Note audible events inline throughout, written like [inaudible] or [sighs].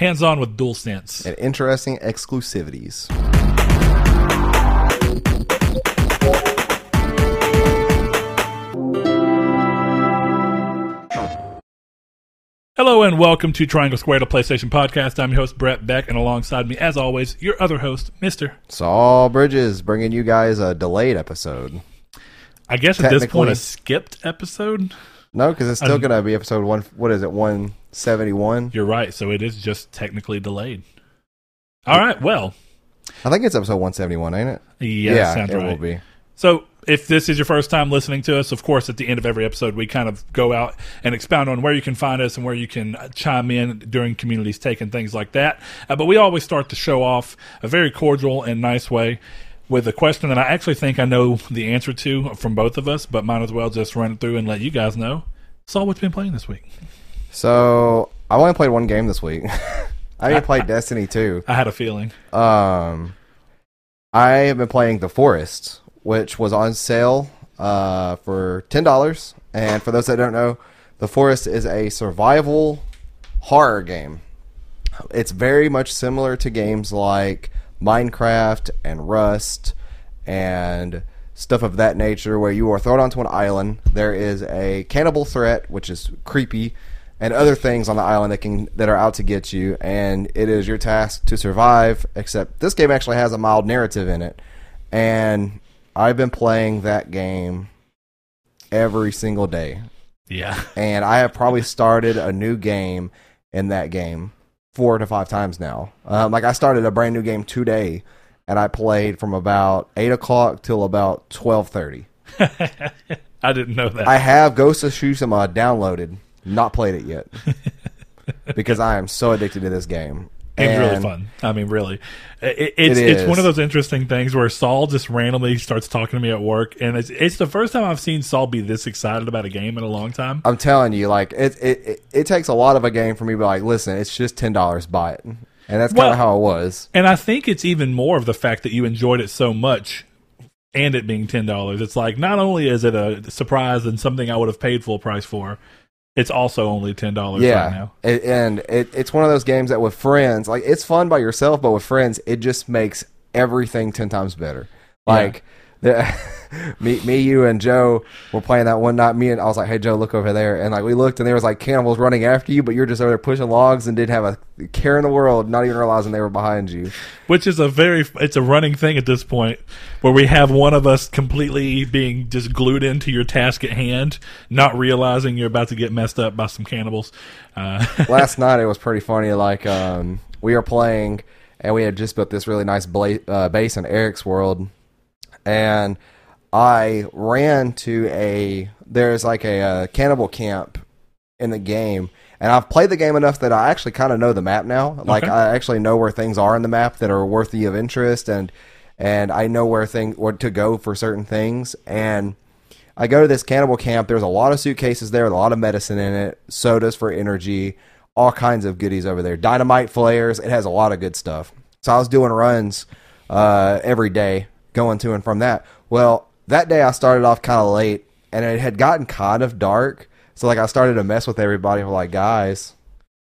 Hands on with dual stance. and interesting exclusivities. Hello and welcome to Triangle Square, to PlayStation Podcast. I'm your host Brett Beck, and alongside me, as always, your other host, Mister. Saul Bridges bringing you guys a delayed episode. I guess at this point, a skipped episode. No, because it's still going to be episode one. What is it? One seventy one. You're right, so it is just technically delayed. All right, well, I think it's episode one seventy one, ain't it? yeah, sounds it right. will be. So, if this is your first time listening to us, of course, at the end of every episode, we kind of go out and expound on where you can find us and where you can chime in during communities take and things like that. Uh, but we always start the show off a very cordial and nice way with a question that I actually think I know the answer to from both of us, but might as well just run it through and let you guys know. Saul, what's been playing this week? So I only played one game this week. [laughs] I didn't play [laughs] Destiny two. I had a feeling. Um, I have been playing The Forest, which was on sale uh, for ten dollars. And for those that don't know, The Forest is a survival horror game. It's very much similar to games like Minecraft and Rust and stuff of that nature, where you are thrown onto an island. There is a cannibal threat, which is creepy, and other things on the island that can that are out to get you. And it is your task to survive. Except this game actually has a mild narrative in it, and I've been playing that game every single day Yeah. [laughs] and I have probably started a new game in that game four to five times now. Um, like I started a brand new game today, and I played from about eight o'clock till about twelve thirty. [laughs] I didn't know that. I have Ghost of Tsushima downloaded, not played it yet, [laughs] because I am so addicted to this game. It's really fun. I mean, really, it, it's It it's one of those interesting things where Saul just randomly starts talking to me at work, and it's it's the first time I've seen Saul be this excited about a game in a long time. I'm telling you, like it, it, it, it takes a lot of a game for me to be like, listen, it's just ten dollars, buy it, and that's kind of how it was. And I think it's even more of the fact that you enjoyed it so much, and it being ten dollars. It's like not only is it a surprise and something I would have paid full price for, it's also only ten dollars yeah, right now. It, and it, it's one of those games that with friends, like it's fun by yourself, but with friends, it just makes everything ten times better. Like the, [laughs] me, me, you, and Joe were playing that one night. Me and I was like, "Hey, Joe, look over there," and like we looked, and there was like cannibals running after you, but you're just over there pushing logs and didn't have a care in the world, not even realizing they were behind you. which is a very it's a running thing at this point where we have one of us completely being just glued into your task at hand not realizing you're about to get messed up by some cannibals uh, [laughs] last night it was pretty funny. Like um, we were playing, and we had just built this really nice bla- uh, base in Eric's world, and I ran to a there's like a, uh cannibal camp in the game. And I've played the game enough that I actually kind of know the map now. Like Okay. I actually know where things are in the map that are worthy of interest, and and I know where thing where to go for certain things. And I go to this cannibal camp. There's a lot of suitcases there a lot of medicine in it, sodas for energy, all kinds of goodies over there. Dynamite flares. It has a lot of good stuff. So I was doing runs uh, every day, going to and from that. Well, that day I started off kind of late, and it had gotten kind of dark. So like I started to mess with everybody. I'm like, guys,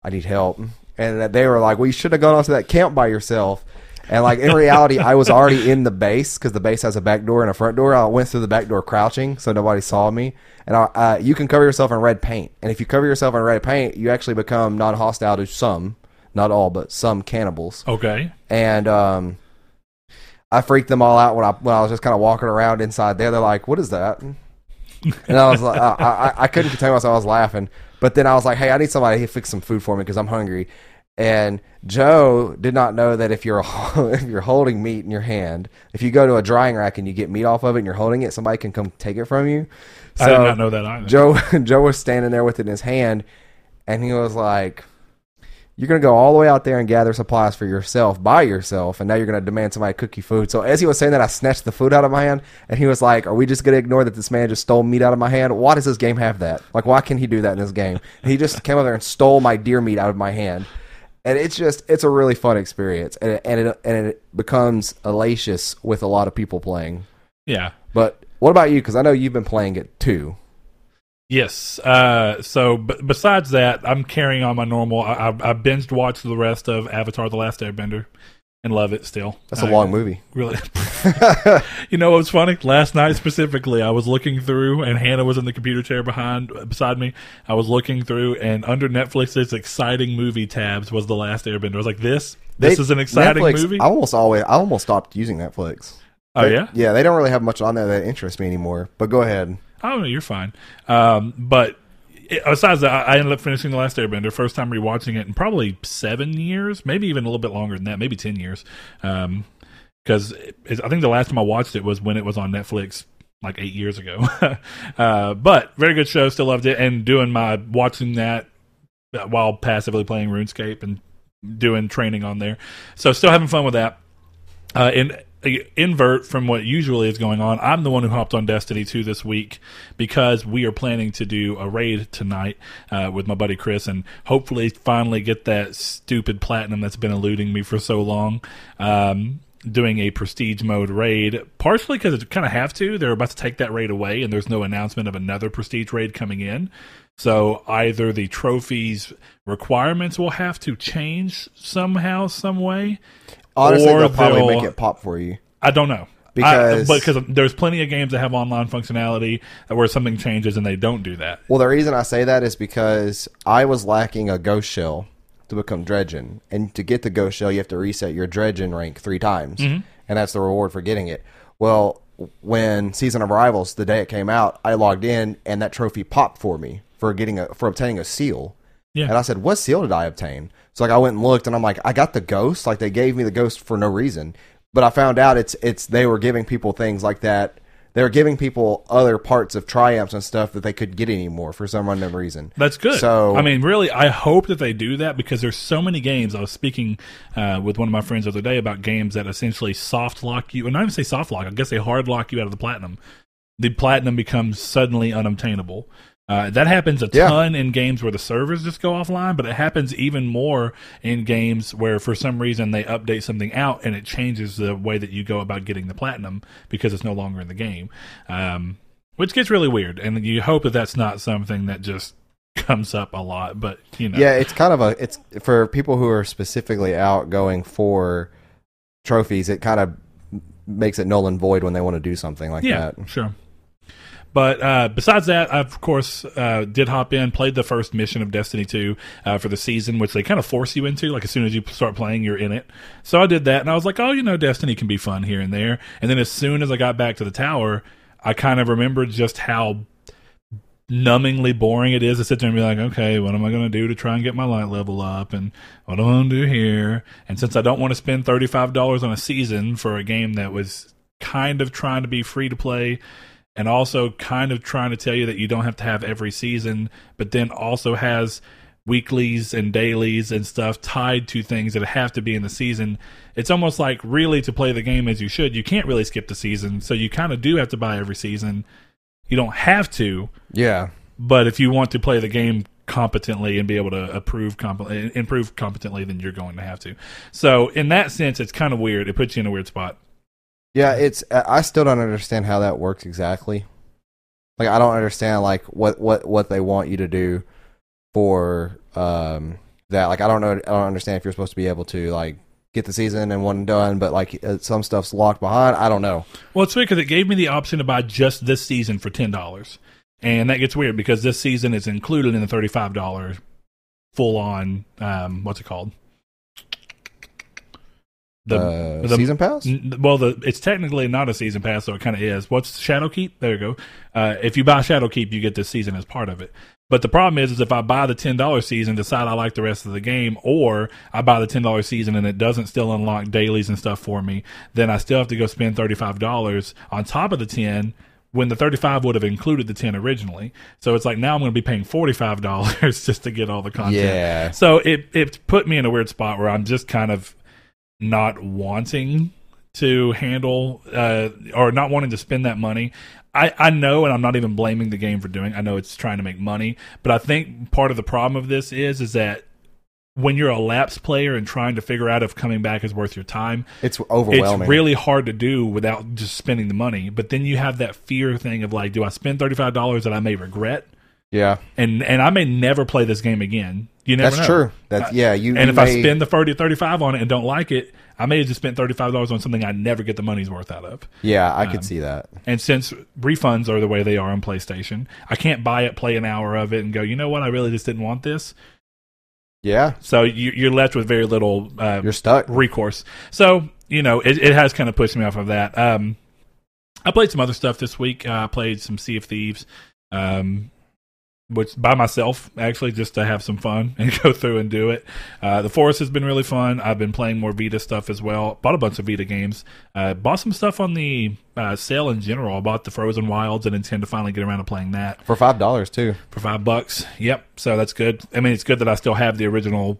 I need help, and that they were like, well, you should have gone off to that camp by yourself. And like in reality, I was already in the base because the base has a back door and a front door. I went through the back door crouching, so nobody saw me. And I, uh, you can cover yourself in red paint, and if you cover yourself in red paint, you actually become non-hostile to some, not all, but some cannibals. okay And um, I freaked them all out when I when I was just kind of walking around inside there. They're like, "What is that?" And I was like, I, I, I couldn't contain myself. I was laughing. But then I was like, "Hey, I need somebody to fix some food for me because I'm hungry." And Joe did not know that if you're [laughs] if you're holding meat in your hand, if you go to a drying rack and you get meat off of it and you're holding it, somebody can come take it from you. So i did not know that either Joe [laughs] Joe was standing there with it in his hand, and he was like, "You're gonna go all the way out there and gather supplies for yourself by yourself, and now you're gonna demand somebody cook you food." So as he was saying that, I snatched the food out of my hand, and he was like, "Are we just gonna ignore that this man just stole meat out of my hand? Why does this game have that? Like, why can he do that in this game?" And he just came over there and stole my deer meat out of my hand. And it's just it's a really fun experience, and it, and it and it becomes elacious with a lot of people playing. yeah But what about you? Because I know you've been playing it too. Yes. Uh, so, b- besides that, I'm carrying on my normal. I, I, I binged watched the rest of Avatar: The Last Airbender and love it still. That's a I- long movie. Really. [laughs] [laughs] you know what was funny? Last night specifically, I was looking through, and Hannah was in the computer chair behind beside me. I was looking through, and under Netflix's exciting movie tabs was The Last Airbender. I was like, "This, this They- is an exciting Netflix, movie." I almost always, I almost stopped using Netflix. oh They- yeah. yeah. They don't really have much on there that interests me anymore. But go ahead. Oh no, you're fine. Um, but besides that, I ended up finishing the last Airbender. First time rewatching it in probably seven years, maybe even a little bit longer than that, maybe ten years. Because I think the last time I watched it was when it was on Netflix. Like eight years ago, [laughs] uh, but very good show. Still loved it, and doing my watching that while passively playing RuneScape and doing training on there. So still having fun with that. Uh, uh, invert from what usually is going on, I'm the one who hopped on Destiny 2 this week because we are planning to do a raid tonight uh, with my buddy Chris and hopefully finally get that stupid platinum that's been eluding me for so long. Um, doing a prestige mode raid, partially because it kind of have to. They're about to take that raid away, and there's no announcement of another prestige raid coming in. So either the trophies requirements will have to change somehow, some way. Honestly, Or they'll probably they'll- make it pop for you. I don't know Because- I, because there's plenty of games that have online functionality where something changes and they don't do that. Well, the reason I say that is because I was lacking a ghost shell to become dredgen, and to get the ghost shell, you have to reset your dredgen rank three times, Mm-hmm. and that's the reward for getting it. Well, when Season of Arrivals, the day it came out, I logged in, and that trophy popped for me for getting a for obtaining a seal. Yeah. And I said, "What seal did I obtain?" So like I went and looked, and I'm like, "I got the ghost. Like they gave me the ghost for no reason." But I found out it's it's they were giving people things like that. They were giving people other parts of triumphs and stuff that they couldn't get anymore for some random reason. That's good. So I mean, really, I hope that they do that because there's so many games. I was speaking uh, with one of my friends the other day about games that essentially soft lock you, and not even say soft lock. I guess they hard lock you out of the platinum. The platinum becomes suddenly unobtainable. Uh, that happens a Yeah. ton in games where the servers just go offline, but it happens even more in games where, for some reason, they update something out and it changes the way that you go about getting the platinum because it's no longer in the game. Um, which gets really weird, and you hope that that's not something that just [laughs] comes up a lot. But you know, yeah, it's kind of a it's for people who are specifically out going for trophies. It kind of makes it null and void when they want to do something like yeah, that. sure. But uh, besides that, I of course uh, did hop in, played the first mission of Destiny 2 uh, for the season, which they kind of force you into. Like as soon as you start playing, you're in it. So I did that, and I was like, oh, you know, Destiny can be fun here and there. And then as soon as I got back to the tower, I kind of remembered just how numbingly boring it is to sit there and be like, okay, what am I going to do to try and get my light level up? And what am I going to do here? And since I don't want to spend $35 on a season for a game that was kind of trying to be free to play and also kind of trying to tell you that you don't have to have every season, but then also has weeklies and dailies and stuff tied to things that have to be in the season. It's almost like really to play the game as you should, you can't really skip the season. So you kind of do have to buy every season. You don't have to, Yeah, but if you want to play the game competently and be able to approve comp- improve competently, then you're going to have to. So in that sense, it's kind of weird. It puts you in a weird spot. Yeah. It's I still don't understand how that works exactly. Like I don't understand like what what what they want you to do for um that. Like I don't know. I don't understand if you're supposed to be able to like get the season and one done, but like uh, some stuff's locked behind. I don't know. Well, it's weird because it gave me the option to buy just this season for ten dollars, and that gets weird because this season is included in the thirty-five dollar full on. Um, what's it called? The, uh, the- season pass. N- Well, the it's technically not a season pass, so it kind of is. What's Shadowkeep? There you go. Uh, if you buy Shadowkeep, you get this season as part of it. But the problem is, is if I buy the ten dollars season, decide I like the rest of the game, or I buy the ten dollars season and it doesn't still unlock dailies and stuff for me, then I still have to go spend thirty five dollars on top of the ten. When the thirty five would have included the ten originally, so it's like now I'm going to be paying forty five [laughs] dollars just to get all the content. Yeah. So it it put me in a weird spot where I'm just kind of not wanting to handle uh, or not wanting to spend that money. I, I know, and I'm not even blaming the game for doing. I know it's trying to make money, but I think part of the problem of this is is that when you're a lapsed player and trying to figure out if coming back is worth your time, It's overwhelming. it's really hard to do without just spending the money. But then you have that fear thing of like, do I spend thirty five dollars that I may regret, Yeah, and and I may never play this game again. You never that's know. true. That's yeah. You And you if I spend the 30 35 on it and don't like it, I may have just spent $35 on something I never get the money's worth out of. yeah, I could Um, see that. And since refunds are the way they are on PlayStation, I can't buy it, play an hour of it, and go, you know what? I really just didn't want this. Yeah, So you, you're left with very little uh, you're stuck. recourse. So you know, it, it has kind of pushed me off of that. Um, I played some other stuff this week. Uh, I played some Sea of Thieves, um, which by myself actually just to have some fun [laughs] and go through and do it. Uh, the Forest has been really fun. I've been playing more Vita stuff as well. Bought a bunch of Vita games. Uh, bought some stuff on the uh, sale in general. I bought the Frozen Wilds and intend to finally get around to playing that for five dollars too. for five bucks. Yep. So that's good. I mean, it's good that I still have the original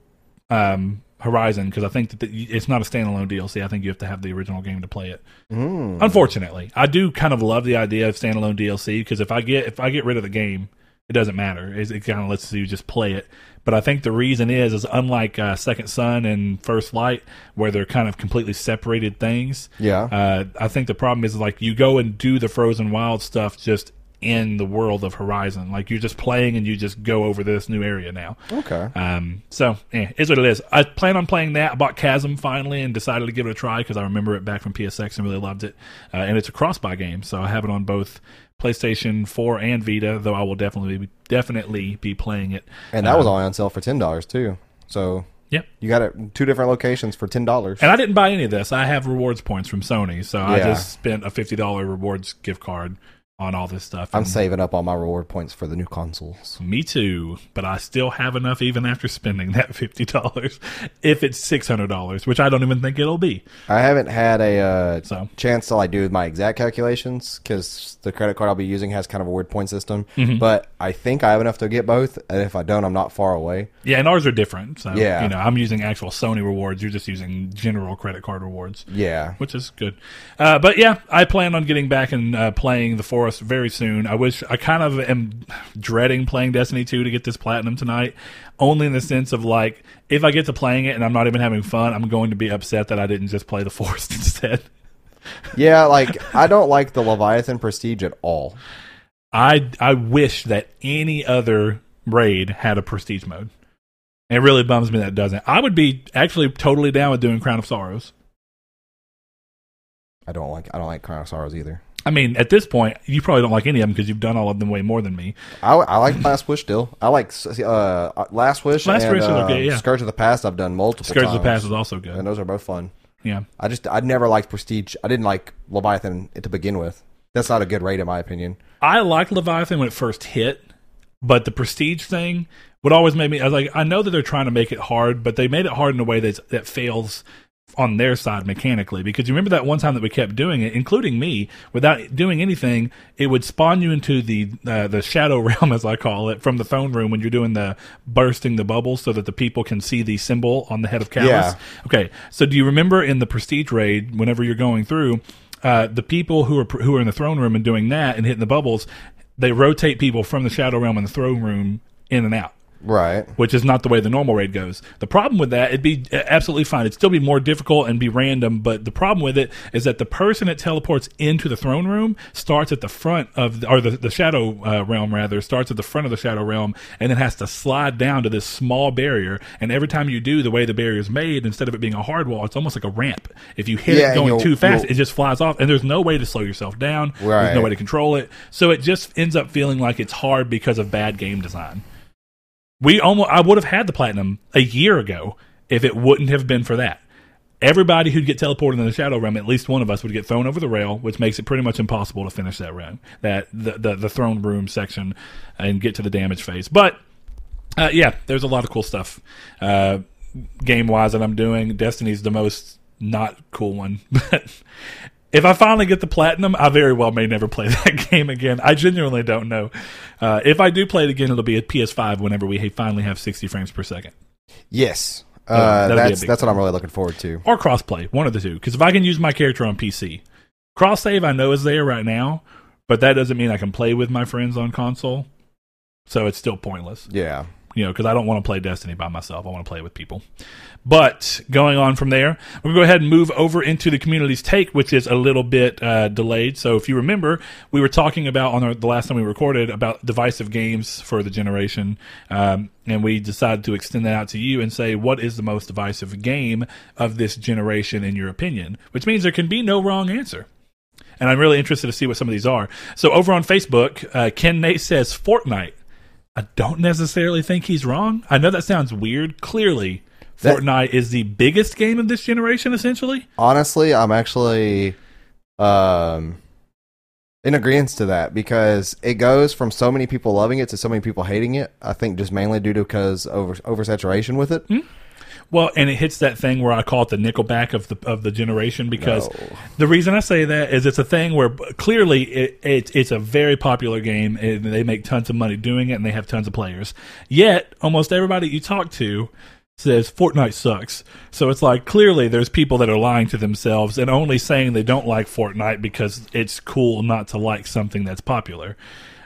um, Horizon because I think that the, it's not a standalone DLC. I think you have to have the original game to play it. Mm. Unfortunately, I do kind of love the idea of standalone DLC because if I get if I get rid of the game, it doesn't matter. It, it kind of lets you just play it. But I think the reason is is unlike uh, Second Son and First Light, where they're kind of completely separated things. Yeah, Uh, I think the problem is like you go and do the Frozen Wild stuff just in the world of Horizon. Like you're just playing and you just go over this new area now. okay. Um, so eh, is what it is. I plan on playing that. I bought Chasm finally and decided to give it a try because I remember it back from PSX and really loved it. Uh, and it's a cross-buy game, so I have it on both PlayStation 4 and Vita. Though I will definitely be, definitely be playing it. And that was Um, only on sale for ten dollars too. So Yep. you got it two different locations for ten dollars. And I didn't buy any of this. I have rewards points from Sony, so I just spent a fifty dollar rewards gift card on all this stuff. I'm saving up all my reward points for the new consoles. Me too, but I still have enough even after spending that [laughs] fifty dollars. If it's six hundred dollars, which I don't even think it'll be. I haven't had a uh, So chance to like do my exact calculations because the credit card I'll be using has kind of a weird point system. Mm-hmm. But I think I have enough to get both, and if I don't, I'm not far away. yeah, and ours are different. So Yeah. you know, I'm using actual Sony rewards. You're just using general credit card rewards. Yeah, which is good. Uh, but yeah, I plan on getting back and uh, playing the Forest very soon. I wish I kind of am dreading playing Destiny 2 to get this platinum tonight, only in the sense of like if I get to playing it and I'm not even having fun, I'm going to be upset that I didn't just play the [laughs] Forest instead. yeah. Like I don't like the Leviathan Prestige at all. I I wish that any other raid had a prestige mode. It really bums me that it doesn't. I would be actually totally down with doing Crown of Sorrows. I don't like I don't like Crown of Sorrows either. I mean, at this point, you probably don't like any of them because you've done all of them way more than me. I, I like Last Wish still. I like uh, Last Wish. Last and, Wish is uh, okay, yeah. Scourge of the Past. I've done multiple. Scourge of the Past is also good. and those are both fun. Yeah. I just I never liked Prestige. I didn't like Leviathan to begin with. That's not a good rate in my opinion. I liked Leviathan when it first hit, but the prestige thing would always make me. I was like, I know that they're trying to make it hard, but they made it hard in a way that that fails on their side mechanically. Because you remember that one time that we kept doing it, including me, without doing anything, it would spawn you into the uh, the shadow [laughs] realm, as I call it, from the throne room when you're doing the bursting the bubbles so that the people can see the symbol on the head of Calus. Yeah. Okay, so do you remember in the prestige raid, whenever you're going through, uh, the people who are who are in the throne room and doing that and hitting the bubbles, they rotate people from the shadow realm and the throne room in and out. Right. Which is not the way the normal raid goes. The problem with that, it'd be absolutely fine. It'd still be more difficult and be random, but the problem with it is that the person that teleports into the throne room starts at the front of, the, or the, the shadow uh, realm rather, starts at the front of the shadow realm and then has to slide down to this small barrier. And every time you do, the way the barrier is made, instead of it being a hard wall, it's almost like a ramp. If you hit Yeah, it going too fast, it just flies off, and there's no way to slow yourself down. Right. There's no way to control it. So it just ends up feeling like it's hard because of bad game design. We almost I would have had the platinum a year ago if it wouldn't have been for that. Everybody who'd get teleported in the shadow realm, at least one of us would get thrown over the rail, which makes it pretty much impossible to finish that round, that the the, the throne room section, and get to the damage phase. But uh, yeah, there's a lot of cool stuff uh, game wise that I'm doing. Destiny's the most not cool one, [laughs] but if I finally get the platinum, I very well may never play [laughs] that game again. I genuinely don't know. Uh, if I do play it again, it'll be at PS5 whenever we finally have 60 frames per second Yes. Uh, a that's that's what I'm really looking forward to. or crossplay, one of the two. Because if I can use my character on PC, cross save I know is there right now, but that doesn't mean I can play with my friends on console. So it's still pointless. Yeah. You know, because I don't want to play Destiny by myself. I want to play with people. But going on from there, we're going to go ahead and move over into the community's take, which is a little bit uh, delayed. So if you remember, we were talking about on our, the last time we recorded about divisive games for the generation, um, and we decided to extend that out to you and say what is the most divisive game of this generation in your opinion, which means there can be no wrong answer. And I'm really interested to see what some of these are. So over on Facebook, uh, Ken Nate says Fortnite. I don't necessarily think he's wrong. I know that sounds weird. Clearly, That- Fortnite is the biggest game of this generation, essentially. Honestly, I'm actually um in agreement to that because it goes from so many people loving it to so many people hating it. I think just mainly due to because over oversaturation with it. Well, and it hits that thing where I call it the Nickelback of the of the generation because No. the reason I say that is it's a thing where clearly it, it it's a very popular game and they make tons of money doing it and they have tons of players. Yet almost everybody you talk to says Fortnite sucks. So it's like clearly there's people that are lying to themselves and only saying they don't like Fortnite because it's cool not to like something that's popular.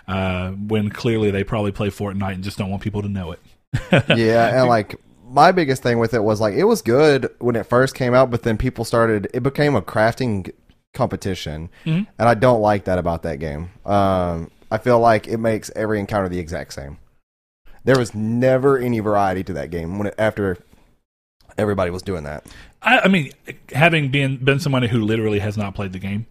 Uh, when clearly they probably play Fortnite and just don't want people to know it. [laughs] yeah, and like my biggest thing with it was like it was good when it first came out, but then people started. It became a crafting competition, Mhm. and I don't like that about that game. Um, I feel like it makes every encounter the exact same. There was never any variety to that game when it, after everybody was doing that. I, I mean, having been been somebody who literally has not played the game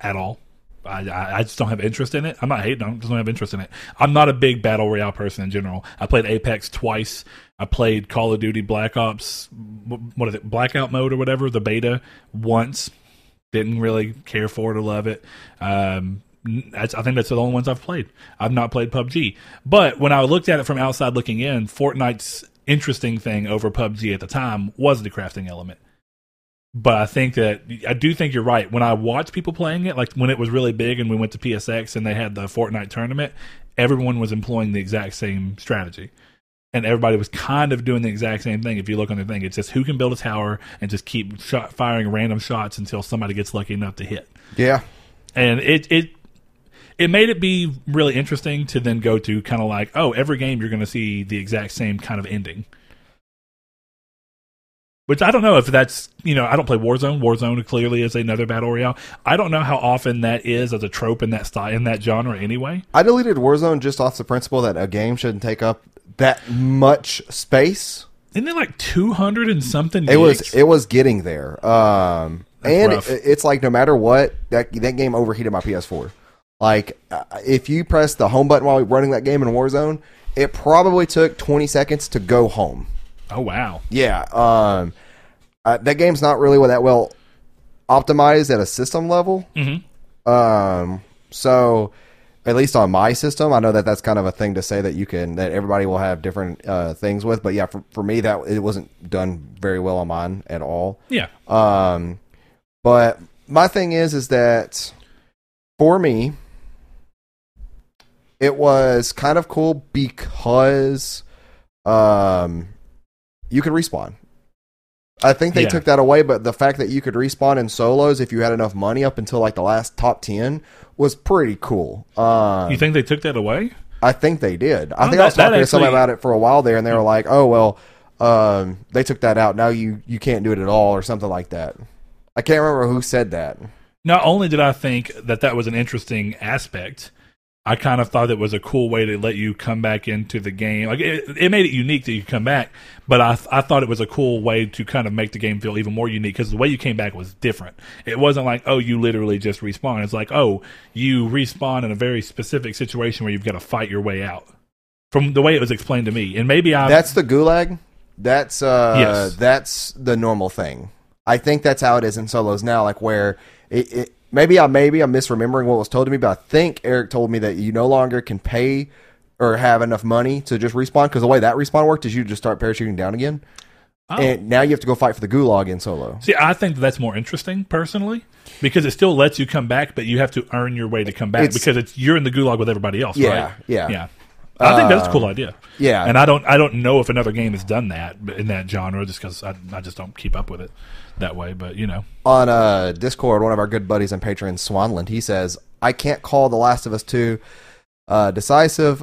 at all, I, I, just don't have interest in it. I'm not hating. I just don't have interest in it. I'm not a big battle royale person in general. I played Apex twice. I played Call of Duty Black Ops. What is it? Blackout mode or whatever. The beta once. Didn't really care for it or love it. Um, I think that's the only ones I've played. I've not played PUBG. But when I looked at it from outside looking in, Fortnite's interesting thing over PUBG at the time was the crafting element but I think that I do think you're right. When I watch people playing it, like when it was really big and we went to PSX and they had the Fortnite tournament, everyone was employing the exact same strategy. And everybody was kind of doing the exact same thing. If you look on the thing, it's just who can build a tower and just keep shot, firing random shots until somebody gets lucky enough to hit. Yeah, And it it it made it be really interesting to then go to kind of like, oh, every game you're going to see the exact same kind of ending. Which I don't know if that's you know I don't play Warzone. Warzone clearly is another battle royale. I don't know how often that is as a trope in that style in that genre anyway. I deleted Warzone just off the principle that a game shouldn't take up that much space. Isn't it like two hundred and something? It was it was getting there. Um, and it- it's like no matter what, that that game overheated my PS4. Like uh, if you press the home button while running that game in Warzone, it probably took 20 seconds to go home. Oh wow. Yeah, um, uh, that game's not really that well optimized at a system level. hmm Um, so at least on my system, I know that that's kind of a thing to say that you can that everybody will have different uh, things with. But yeah, for, for me, that it wasn't done very well on mine at all. Yeah. Um, but my thing is, is that for me, it was kind of cool because um, you could respawn. I think they Yeah. took that away, but the fact that you could respawn in solos if you had enough money up until like the last top ten was pretty cool. Um, You think they took that away? I think they did. I Oh, think I was that- that talking to somebody about it for a while there, and they were like, "Oh well, um, they took that out. Now you you can't do it at all, or something like that." I can't remember who said that. Not only did I think that that was an interesting aspect, I kind of thought it was a cool way to let you come back into the game. Like it, it made it unique that you come back, but I I thought it was a cool way to kind of make the game feel even more unique because the way you came back was different. It wasn't like oh you literally just respawn. It's like oh you respawn in a very specific situation where you've got to fight your way out. From the way it was explained to me, and maybe I That's the gulag. That's uh, Yes. that's the normal thing. I think that's how it is in solos now. Like where it, it maybe I maybe I'm misremembering what was told to me, but I think Eric told me that you no longer can pay or have enough money to just respawn because the way that respawn worked is you just start parachuting down again, Oh. and now you have to go fight for the gulag in solo. See, I think that's more interesting personally because it still lets you come back, but you have to earn your way to come back It's- because it's you're in the gulag with everybody else, Yeah, right? yeah. yeah. I think that's a cool um, idea. Yeah, And I don't, I don't know if another game has done that in that genre, just because I, I just don't keep up with it that way. But you know, on uh, Discord, one of our good buddies and patrons, Swanland, he says, I can't call The Last of Us 2 uh, decisive,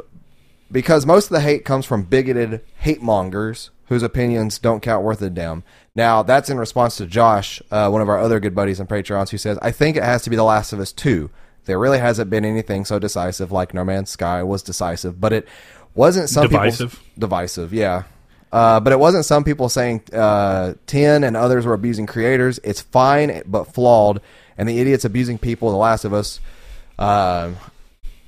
because most of the hate comes from bigoted hate mongers whose opinions don't count worth a damn. Now, that's in response to Josh, uh, one of our other good buddies and Patreons, who says, I think it has to be The Last of Us 2. There really hasn't been anything so decisive like No Man's Sky was decisive, but it wasn't some Divisive. divisive, yeah. Uh, but it wasn't some people saying uh, 10 and others were abusing creators. It's fine, but flawed. And the idiots abusing people, The Last of Us. Um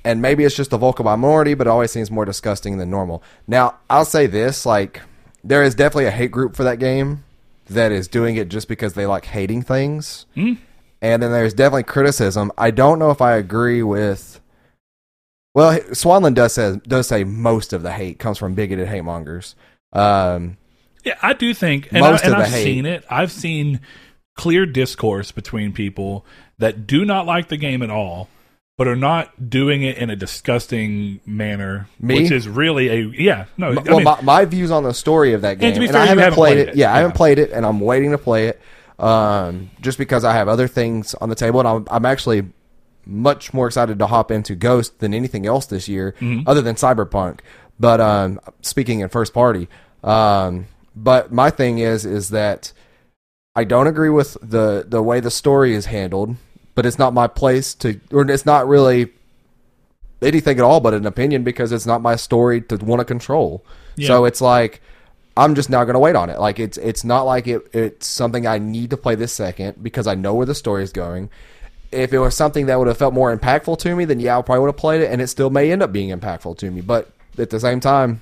and maybe it's just a vocal minority, but it always seems more disgusting than normal. Now, I'll say this: like, there is definitely a hate group for that game that is doing it just because they like hating things, Hmm. and then there's definitely criticism. I don't know if I agree with. Well, Swanland does say does say most of the hate comes from bigoted hate mongers. Um, Yeah, I do think, and, Most I, and of the I've hate. seen it. I've seen clear discourse between people that do not like the game at all, but are not doing it in a disgusting manner, Me? which is really a yeah. No, I well, mean, my, my views on the story of that game, And be and I haven't, haven't played, played it. it. Yeah, I haven't played it, and I'm waiting to play it. Um, just because I have other things on the table, and I'm, I'm actually much more excited to hop into Ghost than anything else this year, Mm-hmm. other than Cyberpunk. But um, speaking in first party, um, but my thing is is that I don't agree with the the way the story is handled, but it's not my place to, or it's not really anything at all but an opinion because it's not my story to want to control. Yeah. So it's like I'm just now going to wait on it. Like it's it's not like it it's something I need to play this second because I know where the story is going. If it was something that would have felt more impactful to me, then yeah, I probably would have played it, and it still may end up being impactful to me. But at the same time,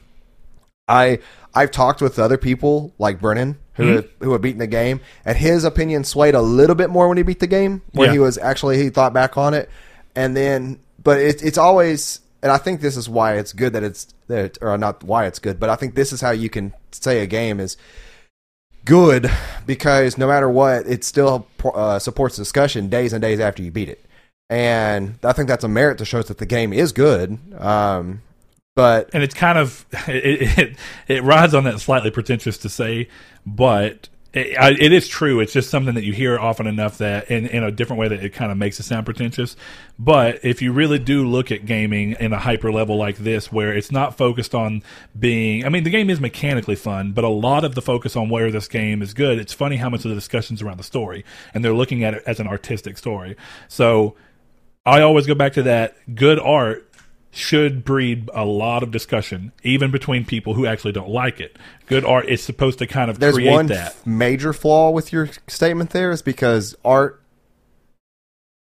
I I've talked with other people like Brennan who have, who have beaten the game, and his opinion swayed a little bit more when he beat the game, when Yeah. he was actually he thought back on it, and then but it, it's always and I think this is why it's good that it's that or not why it's good, but I think this is how you can say a game is good because no matter what, it still uh, supports discussion days and days after you beat it. And I think that's a merit to show that the game is good. Um, but and it's kind of [laughs] it, it it rides on that slightly pretentious to say, but it, I, it is true. It's just something that you hear often enough that in in a different way that it kind of makes it sound pretentious. But if you really do look at gaming in a hyper level like this, where it's not focused on being, I mean, the game is mechanically fun, but a lot of the focus on where this game is good. It's funny how much of the discussions around the story, and they're looking at it as an artistic story. So I always go back to that. Good art should breed a lot of discussion, even between people who actually don't like it. Good art is supposed to kind of there's create one that. f- major flaw with your statement there is because art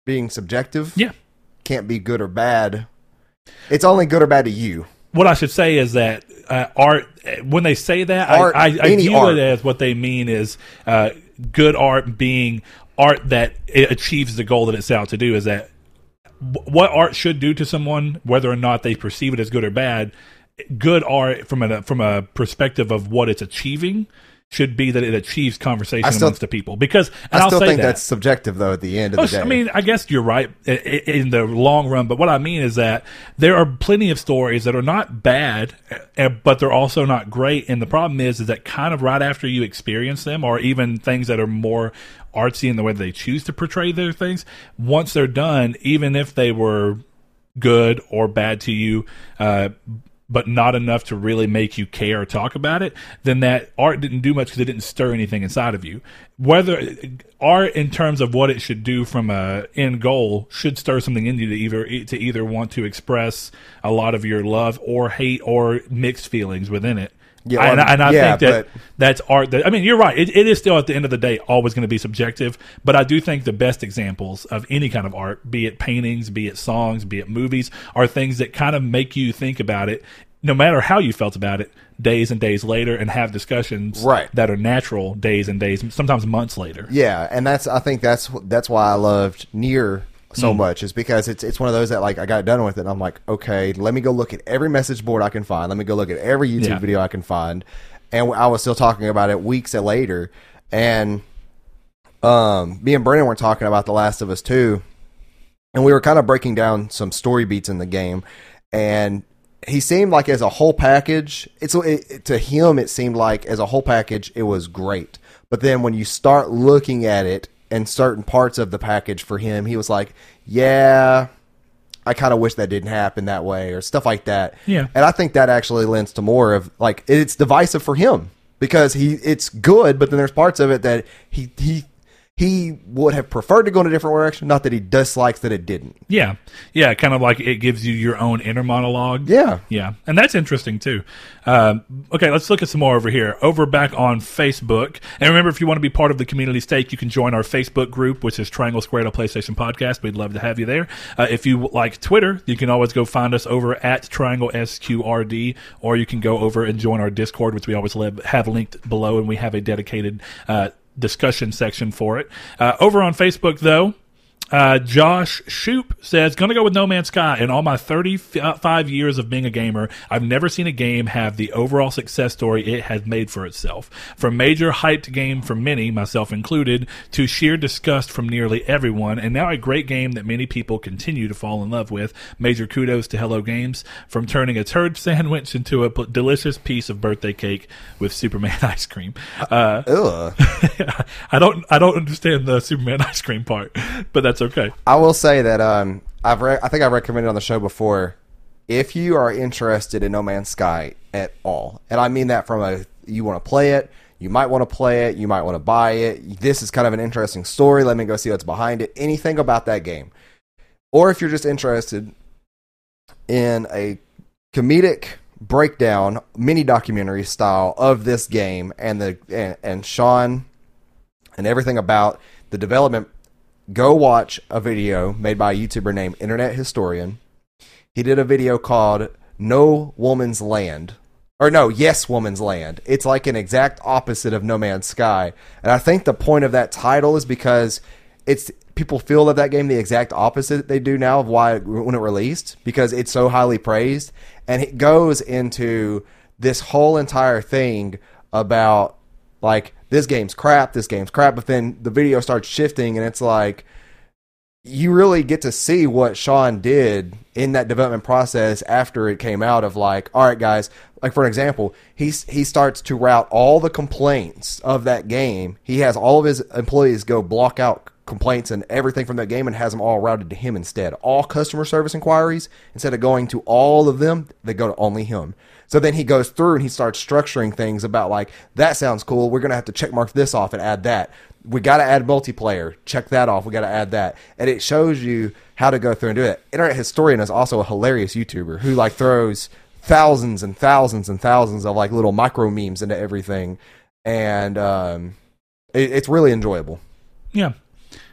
being subjective Yeah. can't be good or bad. It's only good or bad to you. What I should say is that uh, art, when they say that, Art, I, I, I view art. it as what they mean is uh, good art being art that it achieves the goal that it's out to do. Is that what art should do to someone, whether or not they perceive it as good or bad? Good art, from a from a perspective of what it's achieving, should be that it achieves conversation still- amongst the people. Because and I still say think that. that's subjective though. At the end of Oh, the day, I mean, I guess you're right in the long run, but what I mean is that there are plenty of stories that are not bad, uh, but they're also not great. And the problem is, is that kind of right after you experience them, or even things that are more artsy in the way they choose to portray their things, once they're done, even if they were good or bad to you, uh, but not enough to really make you care or talk about it, then that art didn't do much because it didn't stir anything inside of you. Whether art, in terms of what it should do from a end goal, should stir something in you to either to either want to express a lot of your love or hate or mixed feelings within it. Yeah, and, well, I- and I yeah, think that that's art. That I mean, you're right. It, it is still at the end of the day always going to be subjective. But I do think the best examples of any kind of art, be it paintings, be it songs, be it movies, are things that kind of make you think about it, no matter how you felt about it, days and days later, and have discussions Right. that are natural days and days, sometimes months later. Yeah, and that's I think that's that's why I loved NieR so Hmm. much is because it's it's one of those that like I got done with it and I'm like, okay, let me go look at every message board I can find. Let me go look at every YouTube Yeah. video I can find. And I was still talking about it weeks later and um me and Brennan were talking about The Last of Us 2 and we were kind of breaking down some story beats in the game and he seemed like as a whole package it's it, to him it seemed like as a whole package it was great but then when you start looking at it and certain parts of the package for him he was like yeah I kind of wish that didn't happen that way or stuff like that. Yeah. And I think that actually lends to more of like it's divisive for him because he it's good, but then there's parts of it that he he he would have preferred to go in a different direction. Not that he dislikes that it didn't. Yeah, yeah, kind of like it gives you your own inner monologue. Yeah. yeah, and that's interesting too. Um, okay, let's look at some more over here. Over back on Facebook, and remember, if you want to be part of the community stake, you can join our Facebook group, which is Triangle Square to PlayStation Podcast. We'd love to have you there. Uh, if you like Twitter, you can always go find us over at Triangle SQRD, or you can go over and join our Discord, which we always have linked below, and we have a dedicated. Uh, discussion section for it. Uh, over on Facebook, though, uh, Josh Shoop says, "Gonna go with No Man's Sky. In all my 35 years of being a gamer, I've never seen a game have the overall success story it has made for itself. From major hyped game for many, myself included, to sheer disgust from nearly everyone, and now a great game that many people continue to fall in love with. Major kudos to Hello Games from turning a turd sandwich into a delicious piece of birthday cake with Superman [laughs] ice cream. Uh, Ugh. [laughs] I don't, I don't understand the Superman [laughs] ice cream part, but that's okay. I will say that um, I've re- I think I've recommended on the show before. If you are interested in No Man's Sky at all, and I mean that from a you want to play it, you might want to play it, you might want to buy it. This is kind of an interesting story. Let me go see what's behind it. Anything about that game, or if you're just interested in a comedic breakdown, mini documentary style of this game and the and, and Sean and everything about the development go watch a video made by a YouTuber named Internet Historian. He did a video called No Woman's Land. Or no, Yes Woman's Land. It's like an exact opposite of No Man's Sky. And I think the point of that title is because it's people feel that that game the exact opposite they do now of why when it released because it's so highly praised and it goes into this whole entire thing about like this game's crap, this game's crap, but then the video starts shifting and it's like you really get to see what Sean did in that development process after it came out of like, all right, guys, like for an example, he's he starts to route all the complaints of that game. He has all of his employees go block out complaints and everything from that game and has them all routed to him instead. All customer service inquiries, instead of going to all of them, they go to only him. So then he goes through and he starts structuring things about like that sounds cool. We're gonna have to check mark this off and add that. We got to add multiplayer. Check that off. We got to add that, and it shows you how to go through and do it. Internet historian is also a hilarious YouTuber who like throws thousands and thousands and thousands of like little micro memes into everything, and um, it, it's really enjoyable. Yeah,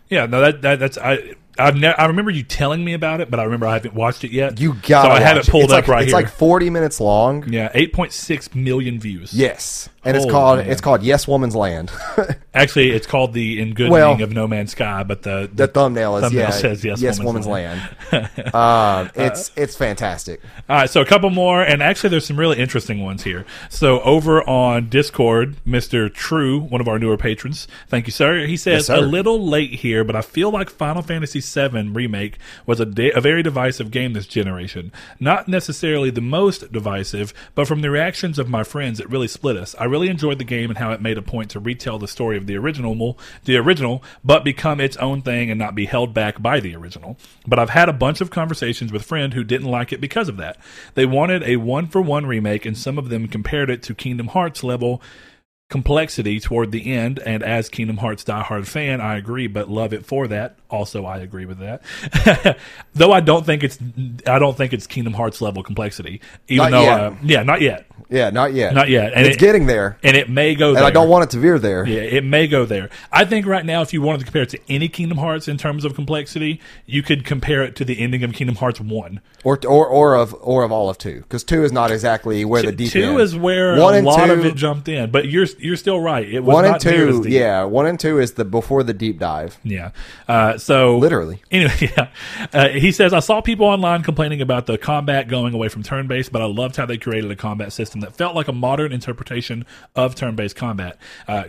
yeah. No, that, that that's I. I've ne- I remember you telling me about it, but I remember I haven't watched it yet. You got. So I have it pulled it's up like, right It's here. It's like forty minutes long. yeah, eight point six million views. Yes, and it's called man. it's called Yes Woman's Land. [laughs] Actually, it's called the In Good Well, Meaning of No Man's Sky, but the, the thumbnail is thumbnail yeah, says Yes, Woman's, Woman's Land. [laughs] um, it's it's fantastic. All right, so a couple more, and actually, there's some really interesting ones here. So over on Discord, Mister True, one of our newer patrons, thank you, sir. He says Yes, sir. a little late here, but I feel like Final Fantasy VII remake was a, da- a very divisive game this generation. Not necessarily the most divisive, but from the reactions of my friends, it really split us. I really enjoyed the game and how it made a point to retell the story of the original, the original, but become its own thing and not be held back by the original. But I've had a bunch of conversations with friends who didn't like it because of that. They wanted a one for one remake, and some of them compared it to Kingdom Hearts level complexity toward the end. And as Kingdom Hearts diehard fan, I agree, but love it for that. Also, I agree with that. [laughs] Though I don't think it's I don't think it's Kingdom Hearts level complexity. Even Not though. Uh, yeah, not yet, Yeah, not yet. not yet, and it's it, getting there, and it may go. and there. I don't want it to veer there. Yeah, it may go there. I think right now, if you wanted to compare it to any Kingdom Hearts in terms of complexity, you could compare it to the ending of Kingdom Hearts One. or or or of or of all of two because two is not exactly where the deep Two end. is where one a lot two, of it jumped in, but you're you're still right. It was one and not two, deep. yeah, one and two is the before the deep dive. Yeah. Uh, so Literally. Anyway, [laughs] yeah. Uh, he says I saw people online complaining about the combat going away from turn-based, but I loved how they created a combat system that felt like a modern interpretation of turn-based combat. Uh,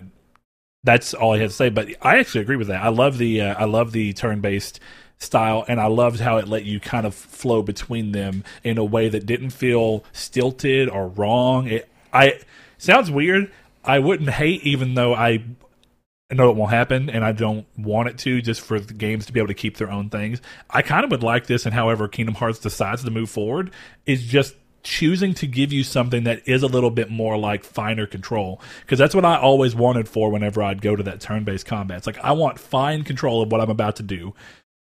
that's all I had to say. But I actually agree with that. I love the uh, I love the turn-based style, and I loved how it let you kind of flow between them in a way that didn't feel stilted or wrong. It I sounds weird. I wouldn't hate, even though I I know it won't happen, and I don't want it to, just for the games to be able to keep their own things. I kind of would like this, and however Kingdom Hearts decides to move forward, is just choosing to give you something that is a little bit more like finer control because that's what I always wanted for whenever I'd go to that turn-based combat. It's like I want fine control of what I'm about to do.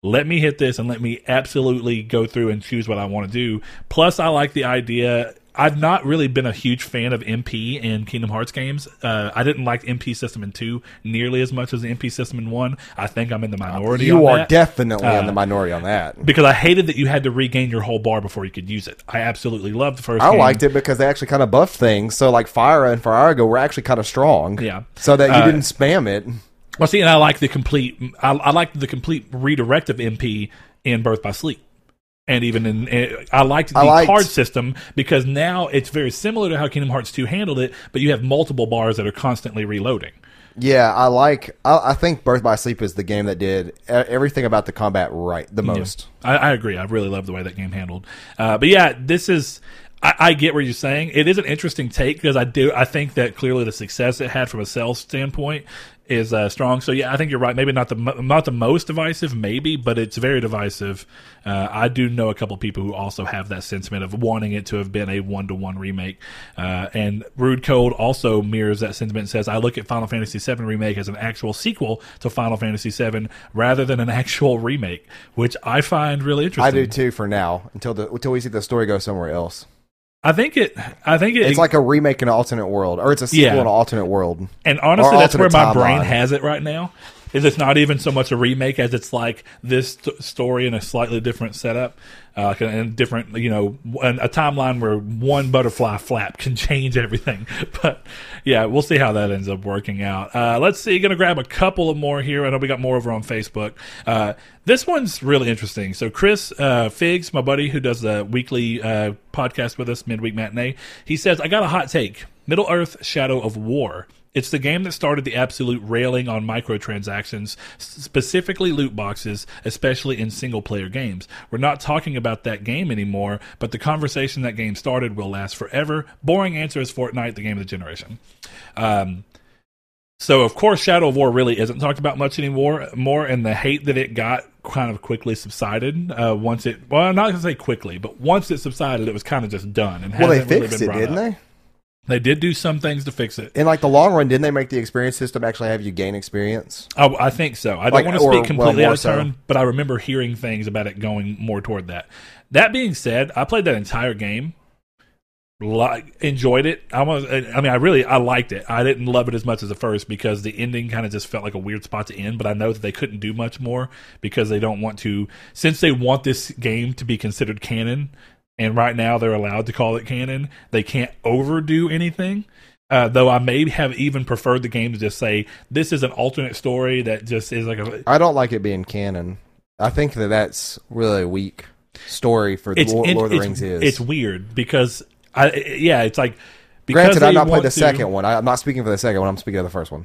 Let me hit this and let me absolutely go through and choose what I want to do. Plus, I like the idea I've not really been a huge fan of MP in Kingdom Hearts games. Uh, I didn't like MP system in two nearly as much as the MP system in one. I think I'm in the minority. You are that. definitely Uh, in the minority on that. because I hated that you had to regain your whole bar before you could use it. I absolutely loved the first. I game. liked it because they actually kind of buffed things. So like Fire and Firaga were actually kind of strong. Yeah. So that you Uh, didn't spam it. Well, see, and I like the complete. I, I like the complete redirect of MP in Birth by Sleep, and even in. in- I liked the I liked- card system because now it's very similar to how Kingdom Hearts two handled it, but you have multiple bars that are constantly reloading. Yeah, I like. I, I think Birth by Sleep is the game that did everything about the combat right the most. I, I agree. I really love the way that game handled. Uh, but yeah, this is. I, I get what you're saying. It is an interesting take because I do. I think that clearly the success it had from a sales standpoint is uh, strong. So yeah, I think you're right. Maybe not the not the most divisive, maybe, but it's very divisive. Uh, I do know a couple people who also have that sentiment of wanting it to have been a one to one remake. Uh, and Rude Code also mirrors that sentiment. and Says I look at Final Fantasy VII remake as an actual sequel to Final Fantasy VII rather than an actual remake, which I find really interesting. I do too for now until the until we see the story go somewhere else. I think it. I think it. It's like a remake in an alternate world, or it's a sequel Yeah. in an alternate world. and honestly, or that's where alternate my brain timeline. has it right now. Is it's not even so much a remake as it's like this st- story in a slightly different setup, uh, and different, you know, a timeline where one butterfly flap [laughs] can change everything. [laughs] But yeah, we'll see how that ends up working out. Uh, let's see. Going to grab a couple of more here. I know we got more over on Facebook. Uh, this one's really interesting. So Chris uh, Figs, my buddy who does the weekly uh, podcast with us, midweek matinee, he says, "I got a hot take: Middle Earth: Shadow of War." It's the game that started the absolute railing on microtransactions, specifically loot boxes, especially in single player games. We're not talking about that game anymore, but the conversation that game started will last forever. Boring answer is Fortnite, the game of the generation. Um, so of course, Shadow of War really isn't talked about much anymore. More, and the hate that it got kind of quickly subsided uh, once it. Well, I'm not gonna say quickly, but once it subsided, it was kind of just done. And Well, they really fixed been it, didn't up. they? They did do some things to fix it. In like the long run, didn't they make the experience system actually have you gain experience? Oh, I think so. I don't want to speak completely well, out of so. turn, but I remember hearing things about it going more toward that. That being said, I played that entire game. Like, enjoyed it. I was. I mean, I really I liked it. I didn't love it as much as the first because the ending kind of just felt like a weird spot to end. But I know that they couldn't do much more because they don't want to. Since they want this game to be considered canon, and right now they're allowed to call it canon, they can't overdo anything. Uh, though I may have even preferred the game to just say this is an alternate story that just is like a. I don't like it being canon. I think that that's really a weak story for It's Lord, in- Lord of the Rings is. It's weird because I yeah it's like because Granted, I've not played the to- second one. I, I'm not speaking for the second one. I'm speaking of the first one.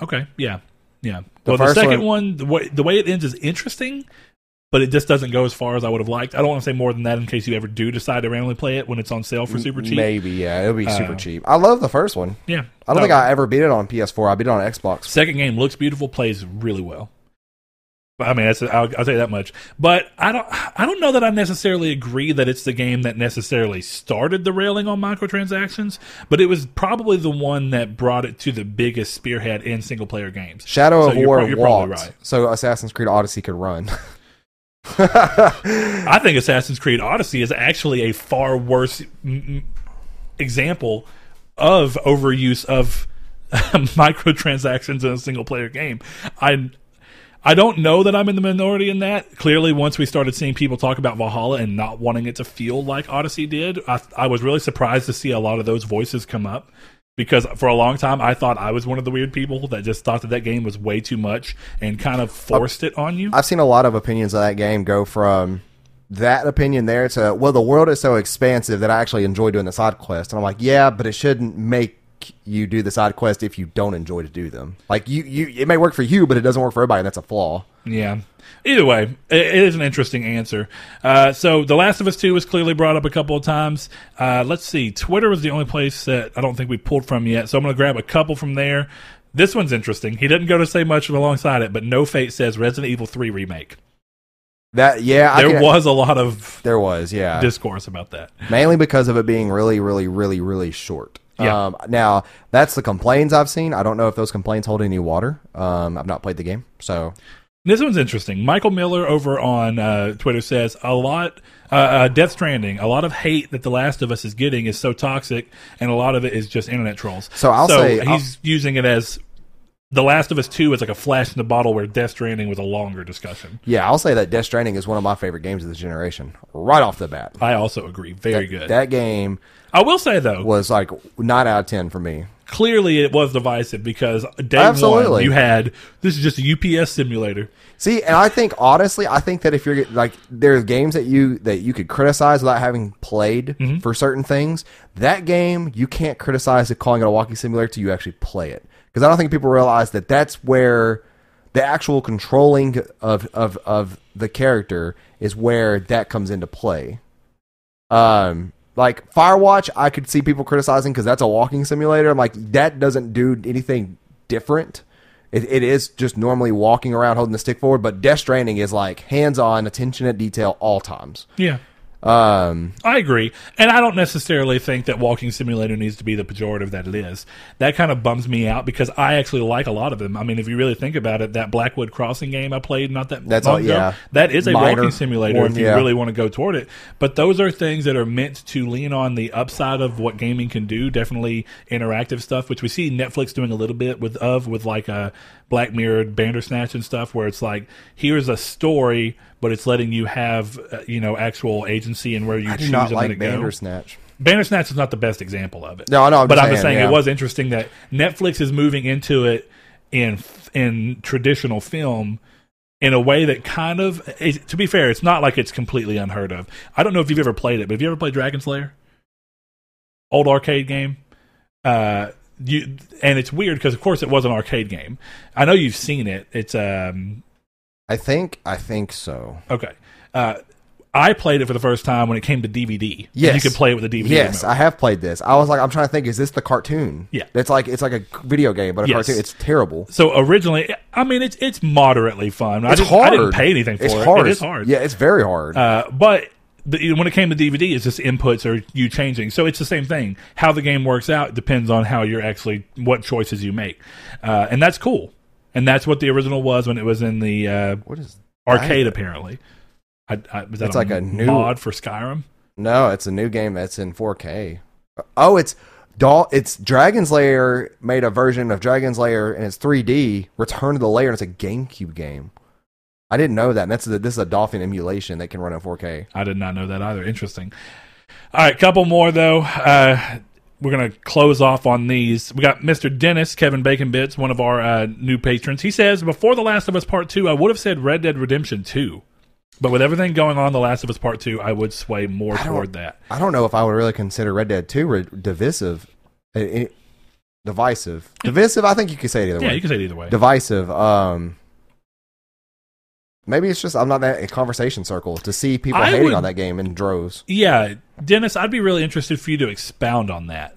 Okay, yeah, yeah. The well, the second one- one, the way the way it ends is interesting, but it just doesn't go as far as I would have liked. I don't want to say more than that in case you ever do decide to randomly play it when it's on sale for super cheap. Maybe, yeah, it'll be super Uh, cheap. I love the first one. Yeah, I don't No. think I ever beat it on PS4. I beat it on Xbox. Second game looks beautiful, plays really well. I mean, that's I'll, I'll tell you that much. But I don't, I don't know that I necessarily agree that it's the game that necessarily started the railing on microtransactions. But it was probably the one that brought it to the biggest spearhead in single player games. Shadow So of you're War you're probably walked, right. so Assassin's Creed Odyssey could run. [laughs] [laughs] I think Assassin's Creed Odyssey is actually a far worse mm, example of overuse of [laughs] microtransactions in a single player game. I I don't know that I'm in the minority in that. Clearly, once we started seeing people talk about Valhalla and not wanting it to feel like Odyssey did, I, I was really surprised to see a lot of those voices come up. Because for a long time, I thought I was one of the weird people that just thought that that game was way too much and kind of forced it on you. I've seen a lot of opinions of that game go from that opinion there to well, the world is so expansive that I actually enjoy doing the side quest, and I'm like, yeah, but it shouldn't make you do the side quest if you don't enjoy to do them. Like you, you, it may work for you, but it doesn't work for everybody, and that's a flaw. Yeah. Either way, it is an interesting answer. Uh, so, The Last of Us 2 was clearly brought up a couple of times. Uh, let's see. Twitter was the only place that I don't think we pulled from yet. So, I'm going to grab a couple from there. This one's interesting. He didn't go to say much alongside it, but No Fate says Resident Evil 3 remake. That yeah, There can- was a lot of there was yeah, discourse about that. mainly because of it being really, really, really, really short. Yeah. Um, now that's the complaints I've seen. I don't know if those complaints hold any water. Um, I've not played the game, so This one's interesting. Michael Miller over on uh, Twitter says a lot. Uh, uh, Death Stranding. A lot of hate that The Last of Us is getting is so toxic, and a lot of it is just internet trolls. So I'll say- he's using it as The Last of Us Two is like a flash in the bottle, where Death Stranding was a longer discussion. yeah, I'll say that Death Stranding is one of my favorite games of this generation, right off the bat. I also agree. Very good. That game I will say though, was like nine out of ten for me. clearly it was divisive because day Absolutely. one you had this is just a UPS simulator. See, and I think honestly, I think that if you're like there's games that you that you could criticize without having played Mm-hmm. for certain things. That game you can't criticize it calling it a walking simulator till you actually play it. Because I don't think people realize that that's where the actual controlling of of of the character is where that comes into play. Um, like Firewatch, I could see people criticizing because that's a walking simulator. I'm like, that doesn't do anything different. It, it is just normally walking around holding the stick forward, but Death Stranding is like hands on, attention at detail all times. Yeah. Um, I agree. And I don't necessarily think that walking simulator needs to be the pejorative that it is. That kind of bums me out because I actually like a lot of them. I mean, if you really think about it, that Blackwood Crossing game I played not that That's long all- ago, yeah. that is a Minor walking simulator one, if you yeah. really want to go toward it. But those are things that are meant to lean on the upside of what gaming can do. Definitely interactive stuff, which we see Netflix doing a little bit with of with like a Black Mirror, Bandersnatch and stuff, where it's like here's a story, but it's letting you have uh, you know actual agency and where you I do choose not like to go. Bandersnatch. Bandersnatch is not the best example of it. No, I know, I'm but just I'm just saying, saying yeah. it was interesting that Netflix is moving into it in in traditional film in a way that kind of, to be fair, it's not like it's completely unheard of. I don't know if you've ever played it, but have you ever played Dragon Slayer? Old arcade game. Uh, you and it's weird because of course it was an arcade game. I know you've seen it. It's um I think I think so. okay. Uh, I played it for the first time when it came to DVD. Yes. you could play it with a DVD. Yes, remote. I have played this. I was like, I'm trying to think, is this the cartoon? Yeah. it's like it's like a video game, but a Yes. cartoon. It's terrible. So originally, I mean, it's it's moderately fun. I It's didn't, hard. I didn't pay anything for it's it. Hard. It is hard. Yeah, it's very hard. Uh, but the, when it came to DVD, it's just inputs or you changing. So it's the same thing. How the game works out depends on how you're actually what choices you make, uh, and that's cool. And that's what the original was when it was in the uh, what is? arcade. Apparently, I, I, was that It's like a new- mod for Skyrim? No, it's a new game that's in 4K. Oh, it's Dol- It's Dragon's Lair made a version of Dragon's Lair and it's 3D. Return to the Lair and it's a GameCube game. I didn't know that. And that's a, this is a Dolphin emulation that can run in 4K. I did not know that either. Interesting. All right, couple more though. Uh, we're gonna close off on these. We got Mr. Dennis Kevin Bacon Bits, one of our uh, new patrons. He says, "Before The Last of Us Part Two, I would have said Red Dead Redemption Two, but with everything going on, The Last of Us Part Two, I would sway more toward that." I don't know if I would really consider Red Dead 2 re- divisive. Uh, uh, divisive. Divisive, I think you could say it either Yeah, way. Yeah, you can say it either way. divisive. Um, maybe it's just I'm not that in conversation circle to see people I hating would- on that game in droves. Yeah, Dennis, I'd be really interested for you to expound on that.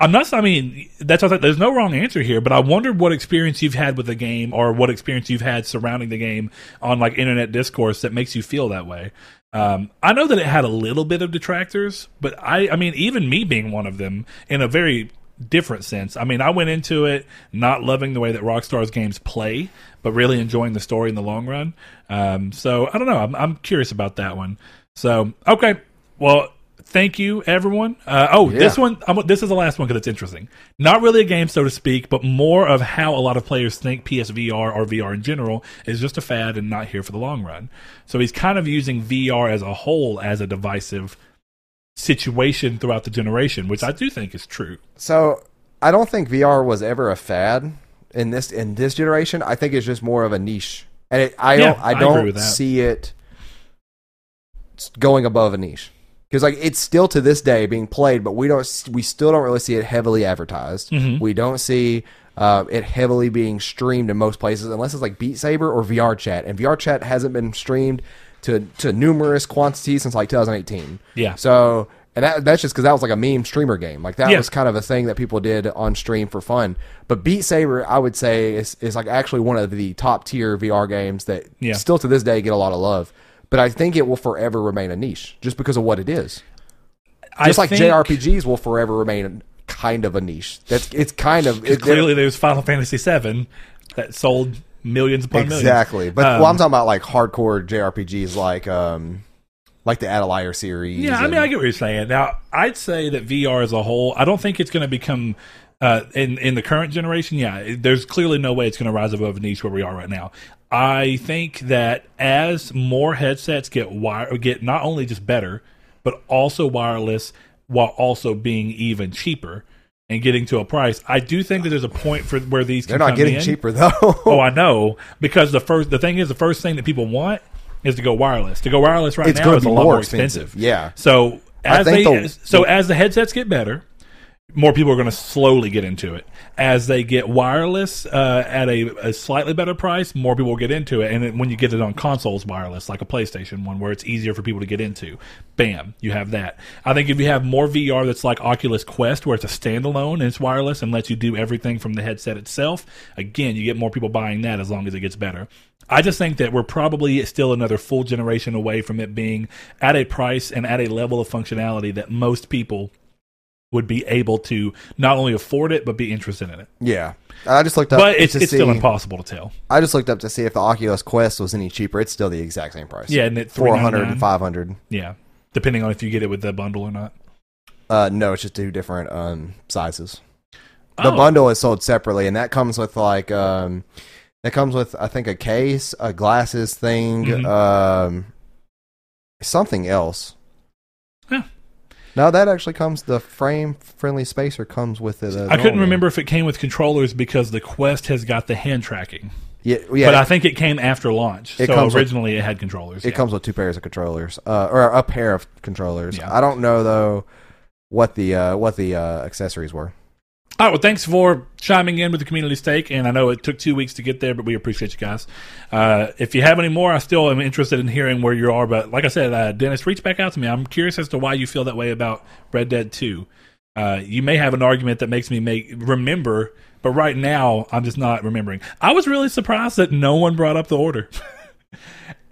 I'm not. I mean, that's. what I thought- There's no wrong answer here, but I wondered what experience you've had with the game, or what experience you've had surrounding the game on like internet discourse that makes you feel that way. Um, I know that it had a little bit of detractors, but I. I mean, even me being one of them, in a very different sense. I mean, I went into it not loving the way that Rockstar's games play, but really enjoying the story in the long run. Um, so I don't know. I'm, I'm curious about that one. So okay, well, thank you everyone. Uh, oh, this one. I'm, this is the last one because it's interesting. Not really a game, so to speak, but more of how a lot of players think PSVR or VR in general is just a fad and not here for the long run. So he's kind of using VR as a whole as a divisive situation throughout the generation, which I do think is true. So I don't think VR was ever a fad in this in this generation. I think it's just more of a niche, and it, I Yeah, don't I I don't see it going above a niche because like it's still to this day being played, but we don't we still don't really see it heavily advertised. Mm-hmm. We don't see. Uh, it heavily being streamed in most places, unless it's like Beat Saber or VR Chat, and VR Chat hasn't been streamed to to numerous quantities since like 2018. Yeah. So And that, that's just because that was like a meme streamer game. Like that Yeah. was kind of a thing that people did on stream for fun. But Beat Saber, I would say, is, is like actually one of the top tier VR games that Yeah. still to this day get a lot of love. But I think it will forever remain a niche just because of what it is. Just I like think- JRPGs will forever remain kind of a niche. That's it's kind of it, Clearly, there's Final Fantasy VII that sold millions upon millions. exactly. But Um, well, I'm talking about like hardcore JRPGs, like um, like the Atelier series. Yeah, I mean, I get what you're saying. Now, I'd say that VR as a whole, I don't think it's going to become uh, in in the current generation. Yeah, there's clearly no way it's going to rise above a niche where we are right now. I think that as more headsets get wire get not only just better, but also wireless, while also being even cheaper and getting to a price, I do think that there's a point for where these they're not getting in. cheaper though. Oh, I know because the first the thing is the first thing that people want is to go wireless. To go wireless right It's now is a lot more expensive. expensive. Yeah. So as they the- so as the headsets get better, more people are going to slowly get into it. As they get wireless uh, at a, a slightly better price, more people will get into it. And when you get it on consoles wireless, like a PlayStation one, where it's easier for people to get into, bam, you have that. I think if you have more VR that's like Oculus Quest, where it's a standalone and it's wireless and lets you do everything from the headset itself, again, you get more people buying that as long as it gets better. I just think that we're probably still another full generation away from it being at a price and at a level of functionality that most people would be able to not only afford it but be interested in it. Yeah. I just looked up, But it's it's still impossible to tell. I just looked up to see if the Oculus Quest was any cheaper. It's still the exact same price. Yeah, and it's 400 and 500. Yeah, depending on if you get it with the bundle or not. Uh, no, it's just two different um, sizes. The Oh. bundle is sold separately, and that comes with like um, that comes with I think a case, a glasses thing, Mhm. um, something else. Huh. No, that actually comes. The frame friendly spacer comes with it. I couldn't remember if it came with controllers because the Quest has got the hand tracking. Yeah, yeah. But I think it came after launch. It so comes with- originally it had controllers. It yeah. comes with two pairs of controllers, uh, or a pair of controllers. Yeah. I don't know though what the uh, what the uh, accessories were. All right. Well, thanks for chiming in with the community stake, and I know it took two weeks to get there, but we appreciate you guys. Uh, if you have any more, I still am interested in hearing where you are. But like I said, uh, Dennis, reach back out to me. I'm curious as to why you feel that way about Red Dead Two. Uh, you may have an argument that makes me make remember, but right now I'm just not remembering. I was really surprised that no one brought up the order. [laughs]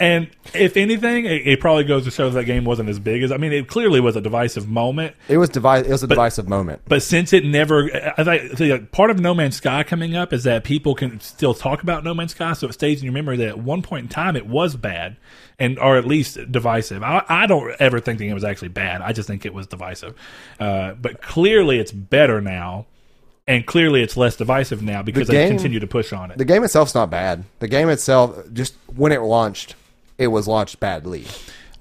And if anything, it, it probably goes to show that game wasn't as big as. I mean, it clearly was a divisive moment, It was devi- It was a divisive moment. but since it never, I think the part of No Man's Sky coming up is that people can still talk about No Man's Sky, so it stays in your memory that at one point in time it was bad, and or at least divisive. I, I don't ever think the game was actually bad. I just think it was divisive. Uh, but clearly, it's better now, and clearly, it's less divisive now because they game- continue to push on it. The game itself's not bad. The game itself, just when it launched, it was launched badly.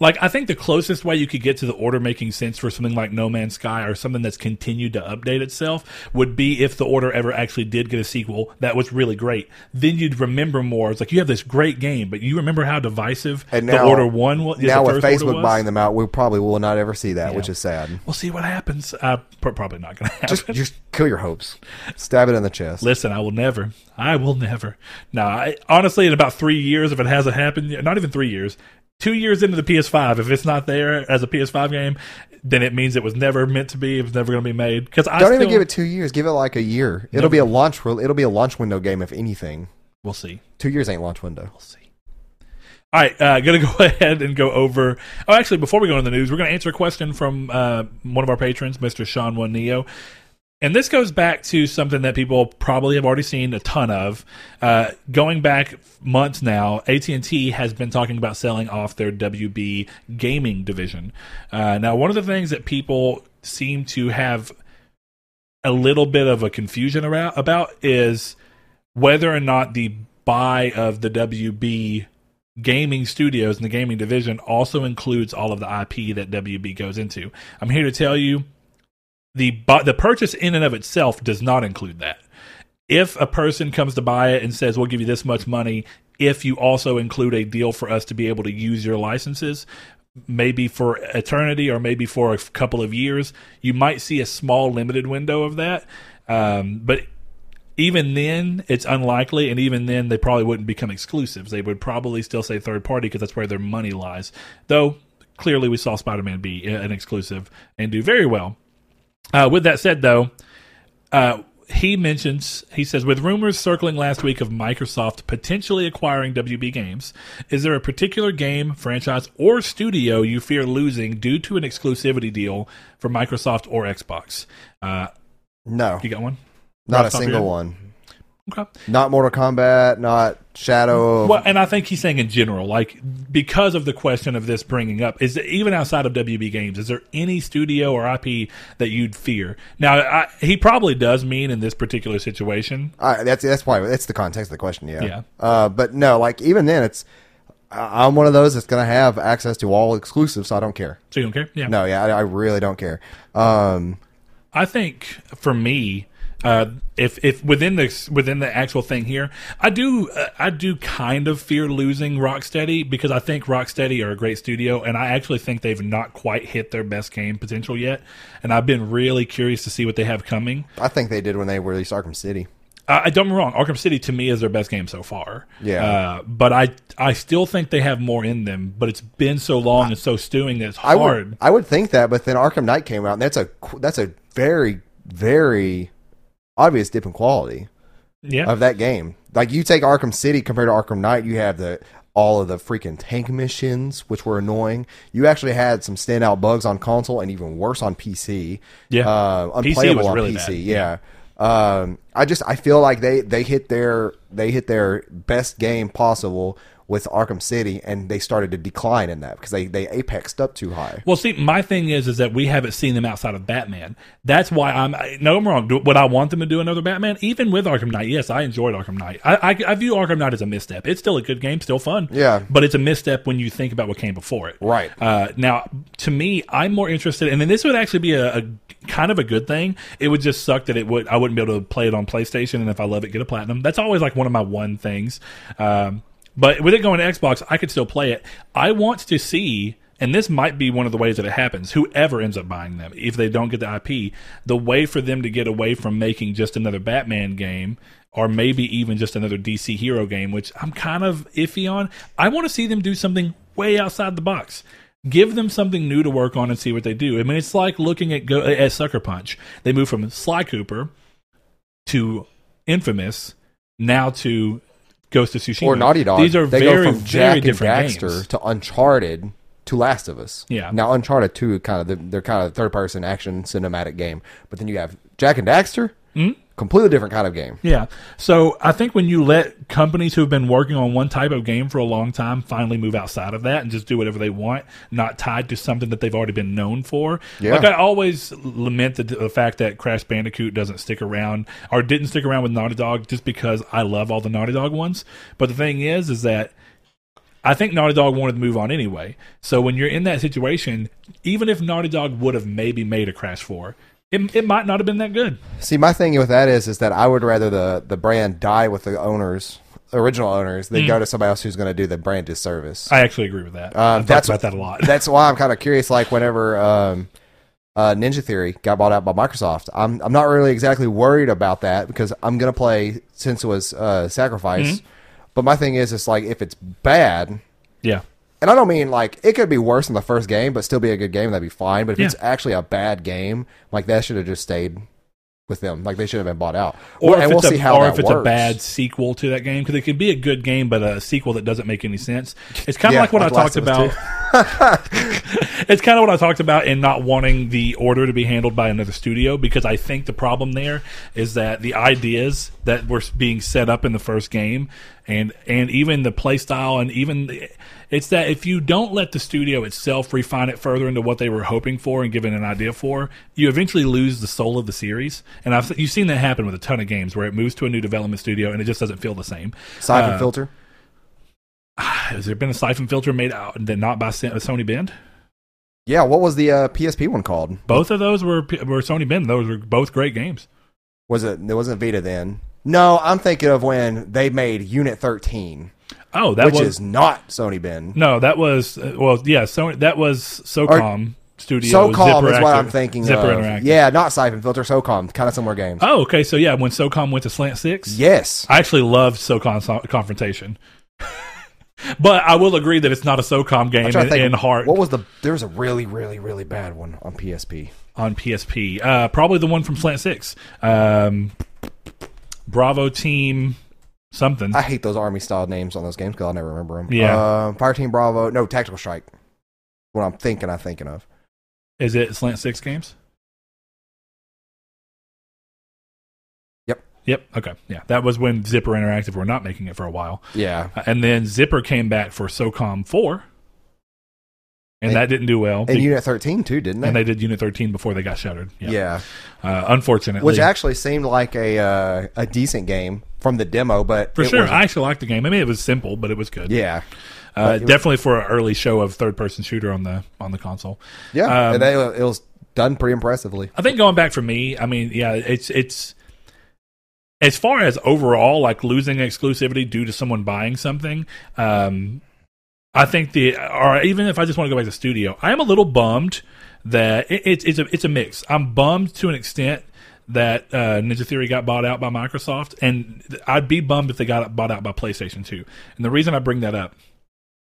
Like I think the closest way you could get to the order making sense for something like No Man's Sky or something that's continued to update itself would be if the order ever actually did get a sequel that was really great. Then you'd remember more. It's like you have this great game, but you remember how divisive And the now- order one was. now with Facebook buying them out, we probably will not ever see that, Yeah. which is sad. We'll see what happens. Uh, pr- probably not going to happen. Just, just kill your hopes. Stab it in the chest. Listen, I will never. I will never. No, I, honestly, in about three years, if it hasn't happened, not even three years, two years into the PS5, if it's not there as a PS5 game, then it means it was never meant to be. It was never going to be made. Because I Don't still, even give it two years. Give it like a year. It'll be a launch. It'll be a launch window game, if anything. We'll see. Two years ain't launch window. We'll see. All right, uh, gonna [laughs] go ahead and go over. Oh, actually, before we go into the news, we're gonna answer a question from uh, one of our patrons, Mr. Sean One Neo. And this goes back to something that people probably have already seen a ton of. Uh, going back months now, AT and T has been talking about selling off their WB gaming division. Uh, now, one of the things that people seem to have a little bit of a confusion about, about is whether or not the buy of the WB gaming studios and the gaming division also includes all of the IP that WB goes into. I'm here to tell you the the purchase in and of itself does not include that. If a person comes to buy it and says we'll give you this much money if you also include a deal for us to be able to use your licenses maybe for eternity or maybe for a couple of years you might see a small limited window of that um, but even then it's unlikely and even then they probably wouldn't become exclusives they would probably still say third party because that's where their money lies though clearly we saw Spider-Man be an exclusive and do very well. Uh, with that said, though, uh, he mentions he says with rumors circling last week of Microsoft potentially acquiring WB Games, is there a particular game, franchise, or studio you fear losing due to an exclusivity deal for Microsoft or Xbox? Uh, No, you got one? not a off the top of single one. Okay. Not Mortal Kombat. Not Shadow. of- Well, and I think he's saying in general, like because of the question of this bringing up, is even outside of WB Games, is there any studio or IP that you'd fear? Now, I, he probably does mean in this particular situation. That's that's why that's the context of the question. Yeah. Yeah. Uh, but no, like even then, it's I'm one of those that's gonna have access to all exclusives, so I don't care. So you don't care? Yeah. No, yeah, I, I really don't care. Um, I think for me, uh, if if within the within the actual thing here, I do uh, I do kind of fear losing Rocksteady because I think Rocksteady are a great studio, and I actually think they've not quite hit their best game potential yet, and I've been really curious to see what they have coming. I think they did when they released Arkham City. I, I don't get me wrong. Arkham City to me is their best game so far. Yeah. uh, but I I still think they have more in them. But it's been so long and so stewing that it's I hard. would I would think that, but then Arkham Knight came out, and that's a that's a very very obvious dip in quality yeah, of that game. Like you take Arkham City compared to Arkham Knight, you have the all of the freaking tank missions, which were annoying. You actually had some standout bugs on console, and even worse on PC. Yeah. uh, PC unplayable was on really PC. bad. Yeah. Um, I just I feel like they they hit their they hit their best game possible with Arkham City, and they started to decline in that because they they apexed up too high. Well, see, my thing is, is that we haven't seen them outside of Batman. That's why I'm. I- No, I'm wrong. Do, would I want them to do another Batman? Even with Arkham Knight, yes, I enjoyed Arkham Knight. I, I, I view Arkham Knight as a misstep. It's still a good game, still fun. Yeah. but it's a misstep when you think about what came before it. Right. Uh, now, to me, I'm more interested, and then this would actually be a, a kind of a good thing. It would just suck that it would. I wouldn't be able to play it on PlayStation, and if I love it, get a platinum. That's always like one of my one things. Um, but with it going to Xbox, I could still play it. I want to see, and this might be one of the ways that it happens. Whoever ends up buying them, if they don't get the IP, the way for them to get away from making just another Batman game. Or maybe even just another DC hero game, which I'm kind of iffy on. I want to see them do something way outside the box give them something new to work on and see what they do. I mean, it's like looking at go at Sucker Punch. They move from Sly Cooper to Infamous, now to Ghost of Tsushima. Or Naughty Dog. These are they very go from Jak very and different Daxter games. to Uncharted to Last of Us. Yeah. Now Uncharted Two kind of the, they're kind of third person action cinematic game, but then you have Jak and Daxter, Hmm? Completely different kind of game. Yeah. So I think when you let companies who have been working on one type of game for a long time finally move outside of that and just do whatever they want, not tied to something that they've already been known for. Yeah. Like I always lament the, the fact that Crash Bandicoot doesn't stick around or didn't stick around with Naughty Dog just because I love all the Naughty Dog ones. But the thing is, is that I think Naughty Dog wanted to move on anyway. So when you're in that situation, even if Naughty Dog would have maybe made a Crash 4, it, it might not have been that good. See, my thing with that is is that I would rather the the brand die with the owners, original owners, than go to somebody else who's going to do the brand disservice. I actually agree with that. Um, that's- about that a lot. That's why I'm kind of curious. Like [laughs] whenever um, uh, Ninja Theory got bought out by Microsoft, I'm I'm not really exactly worried about that because I'm gonna play since it was uh, Sacrifice. Mm-hmm. But my thing is, it's like if it's bad, yeah. And I don't mean like it could be worse than the first game, but still be a good game. That'd be fine. But if Yeah. it's actually a bad game, like that should have just stayed with them. Like they should have been bought out. or and if we'll it's, a, or if it's a bad sequel to that game because it could be a good game but a sequel that doesn't make any sense it's kind of Yeah, like what like i talked about [laughs] [laughs] it's kind of what i talked about in not wanting the order to be handled by another studio because i think the problem there is that the ideas that were being set up in the first game and and even the play style and even the, it's that if you don't let the studio itself refine it further into what they were hoping for and given an idea for, you eventually lose the soul of the series. And I've you've seen that happen with a ton of games where it moves to a new development studio and it just doesn't feel the same. Siphon Uh, filter. [sighs] Has there been a siphon filter made out that not by Sony Bend? Yeah, what was the uh, PSP one called? Both of those were were Sony Bend. Those were both great games. Was it? It wasn't Vita then. No, I'm thinking of when they made Unit 13, Oh, that which was is not Sony Bend. no, that was uh, well, yeah. Sony that was SOCOM Studio. SOCOM is what I'm thinking Zipper of. Interactive. Yeah, not Siphon Filter, SOCOM, kind of similar games. Oh, okay. So yeah, when SOCOM went to Slant Six, yes. I actually loved SOCOM so- Confrontation. [laughs] But I will agree that it's not a SOCOM game in, think, in heart What was the? There was a really, really, really bad one on PSP. on PSP. Uh, probably the one from Slant Six. Um, Bravo Team something. I hate those army style names on those games because I'll never remember them. Yeah. Uh, Fire Team Bravo. No, Tactical Strike. What I'm thinking, I'm thinking of. Is it Slant Six games? Yep. Yep. Okay. Yeah. That was when Zipper Interactive were not making it for a while. Yeah. Uh, And then Zipper came back for SOCOM 4. And, And- that didn't do well. And Unit 13 too, didn't they? and they did Unit 13 before they got shuttered. Yeah. yeah. Uh, unfortunately. Which actually seemed like a uh, a decent game from the demo, but for sure. wasn't. I actually liked the game. I mean, it was simple, but it was good. yeah. Uh, definitely for an early show of third person shooter on the on the console. Yeah. Um, and they, it was done pretty impressively. I think going back for me, I mean, yeah, it's it's as far as overall like losing exclusivity due to someone buying something. Um, I think the or even if I just want to go back to studio, I am a little bummed that it, it's it's a it's a mix. I'm bummed to an extent that uh, Ninja Theory got bought out by Microsoft, and I'd be bummed if they got bought out by PlayStation 2. And the reason I bring that up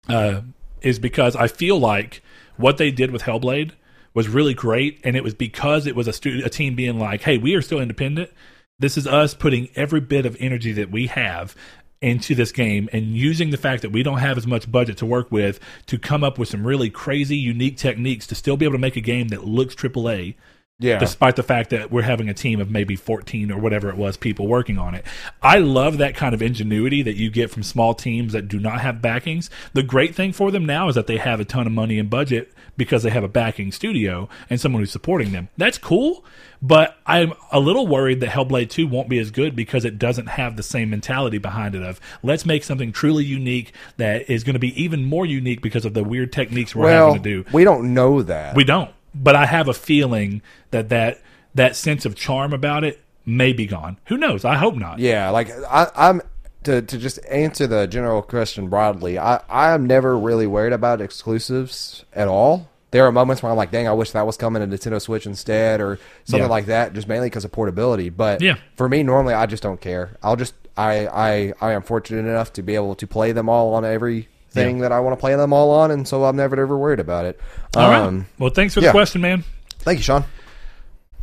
uh, is because I feel like what they did with Hellblade was really great, and it was because it was a, stu- a team being like, "Hey, we are still independent. This is us putting every bit of energy that we have." into this game and using the fact that we don't have as much budget to work with to come up with some really crazy unique techniques to still be able to make a game that looks AAA Yeah. despite the fact that we're having a team of maybe 14 or whatever it was people working on it. I love that kind of ingenuity that you get from small teams that do not have backings. The great thing for them now is that they have a ton of money and budget because they have a backing studio and someone who's supporting them. That's cool, but I'm a little worried that Hellblade 2 won't be as good because it doesn't have the same mentality behind it of let's make something truly unique that is going to be even more unique because of the weird techniques we're well, having to do. we don't know that. We don't. But I have a feeling that that that sense of charm about it may be gone. Who knows? I hope not. Yeah, like I, I'm to to just answer the general question broadly. I I am never really worried about exclusives at all. There are moments where I'm like, dang, I wish that was coming to Nintendo Switch instead, or something Yeah. like that. Just mainly because of portability. But Yeah. for me, normally I just don't care. I'll just I I I am fortunate enough to be able to play them all on every thing that I want to play them all on, and so I'm never ever worried about it. All right. um, Well, thanks for yeah. the question, man. Thank you, Sean.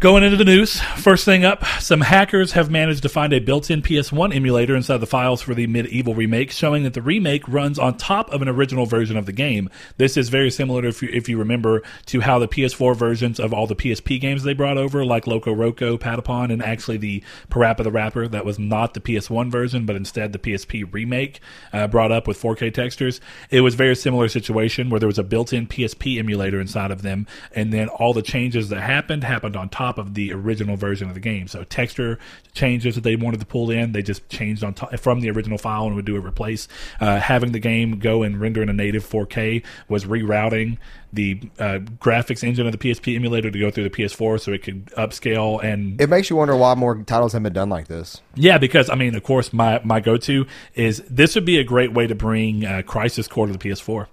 Going into the news, first thing up, some hackers have managed to find a built-in PS1 emulator inside the files for the MediEvil remake, showing that the remake runs on top of an original version of the game. This is very similar, if you, if you remember, to how the PS4 versions of all the PSP games they brought over, like LocoRoco, Patapon, and actually the Parappa the Rapper, that was not the PS1 version, but instead the PSP remake, uh, brought up with 4K textures. It was a very similar situation where there was a built-in PSP emulator inside of them, and then all the changes that happened happened on top of the original version of the game. So texture changes that they wanted to pull in, they just changed on top from the original file and would do a replace. Uh, having the game go and render in a native 4K was rerouting the uh, graphics engine of the PSP emulator to go through the PS4 so it could upscale and It makes you wonder why more titles have been done like this. yeah, because I mean, of course, my my go to is this would be a great way to bring uh, Crisis Core to the PS4.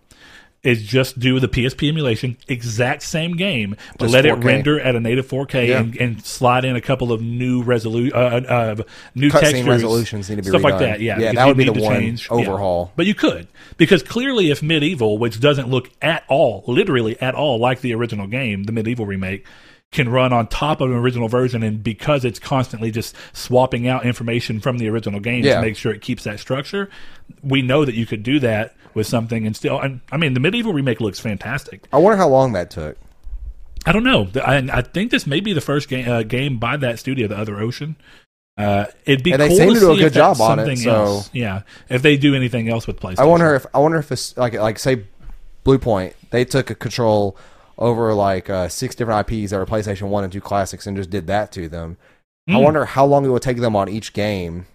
Is just do the PSP emulation, exact same game, but Just let it 4K. render at a native 4K Yeah. and, and slide in a couple of new resolu- uh, uh, new Cutscene textures, resolutions need to be stuff like redone. that. Yeah, Yeah, that would be the one change. Yeah. overhaul. But you could because clearly, if MediEvil, which doesn't look at all, literally at all like the original game, the MediEvil remake, can run on top of an original version, and because it's constantly just swapping out information from the original game Yeah. to make sure it keeps that structure, we know that you could do that with something and still. And I mean, the MediEvil remake looks fantastic. I wonder how long that took. I don't know. I, I think this may be the first game uh, game by that studio, the Other Ocean. Uh, it'd be And they cool seem to to do a good job on it, something so- else. Yeah, if they do anything else with PlayStation, I wonder if I wonder if it's like like say Bluepoint they took a control over like uh, six different IPs that were PlayStation One and Two classics and just did that to them. I Mm. wonder how long it would take them on each game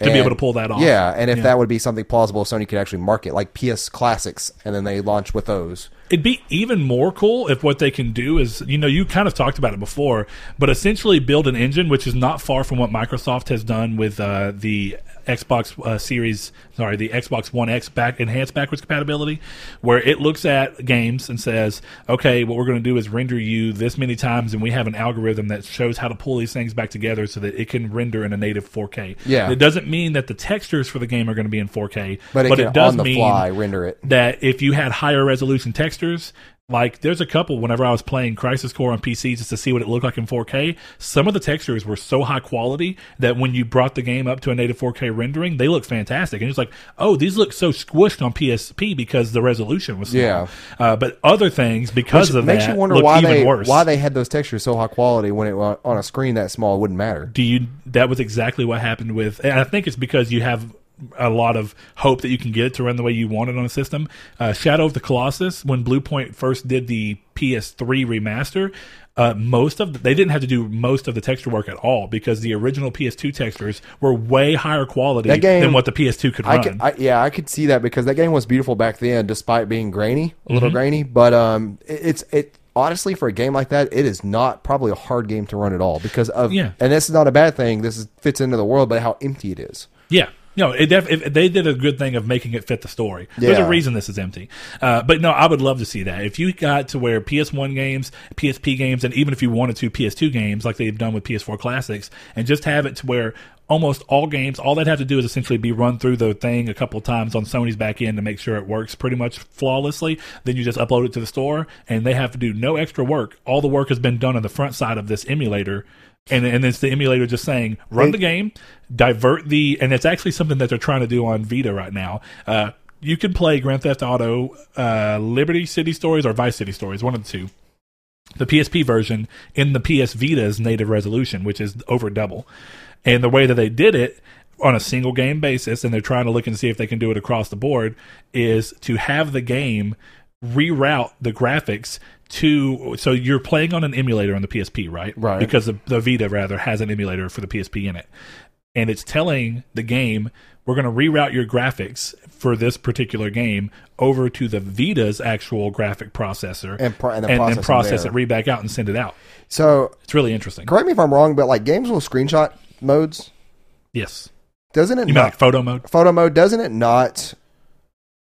to be able to pull that off. Yeah, and if Yeah. that would be something plausible, Sony could actually market like PS classics, and then they launch with those. It'd be even more cool if what they can do is, you know, you kind of talked about it before, but essentially build an engine which is not far from what Microsoft has done with uh, the Xbox uh, Series, sorry, the Xbox One X back enhanced backwards compatibility, where it looks at games and says, okay, what we're going to do is render you this many times, and we have an algorithm that shows how to pull these things back together so that it can render in a native 4K. Yeah. it doesn't mean that the textures for the game are going to be in 4K, But it can does on the mean fly render it. that if you had higher resolution textures, like there's a couple whenever I was playing Crisis Core on PC just to see what it looked like in 4K, some of the textures were so high quality that when you brought the game up to a native 4K rendering, they look fantastic. And it's like, oh, these look so squished on PSP because the resolution was small. Yeah. Uh, but other things because Which of makes that you wonder look why even they worse. why they had those textures so high quality when it on a screen that small it wouldn't matter. do you that was exactly what happened with and i think it's because you have a lot of hope that you can get it to run the way you want it on a system uh, shadow of the colossus when bluepoint first did the ps3 remaster uh, most of the, they didn't have to do most of the texture work at all because the original PS2 textures were way higher quality game- than what the PS2 could I run. could, I, yeah, I could see that because that game was beautiful back then, despite being grainy, a Mm-hmm. little grainy. But um, it, it's it honestly for a game like that, it is not probably a hard game to run at all because of Yeah. And this is not a bad thing. This is, fits into the world, but how empty it is. Yeah. No, it def- if they did a good thing of making it fit the story. There's a reason this is empty. Uh, but no, I would love to see that. If you got to where PS1 games, PSP games, and even if you wanted to, PS2 games, like they've done with PS4 Classics, and just have it to where almost all games, all they'd have to do is essentially be run through the thing a couple times on Sony's back end to make sure it works pretty much flawlessly. Then you just upload it to the store, and they have to do no extra work. All the work has been done on the front side of this emulator. And, and it's the emulator just saying, run the game, divert the, and it's actually something that they're trying to do on Vita right now. Uh, you can play Grand Theft Auto, uh, Liberty City Stories or Vice City Stories, one of the two. The PSP version in the PS Vita's native resolution, which is over double. And the way that they did it on a single game basis, and they're trying to look and see if they can do it across the board, is to have the game reroute the graphics to so you're playing on an emulator on the PSP, right? Right. Because the, the Vita rather has an emulator for the PSP in it, and it's telling the game we're going to reroute your graphics for this particular game over to the Vita's actual graphic processor And pro- and then and, process process there. it, read back out, and send it out. So It's really interesting. correct me if I'm wrong, but like games with screenshot modes, Yes, doesn't it you mean like photo mode? photo mode? Doesn't it not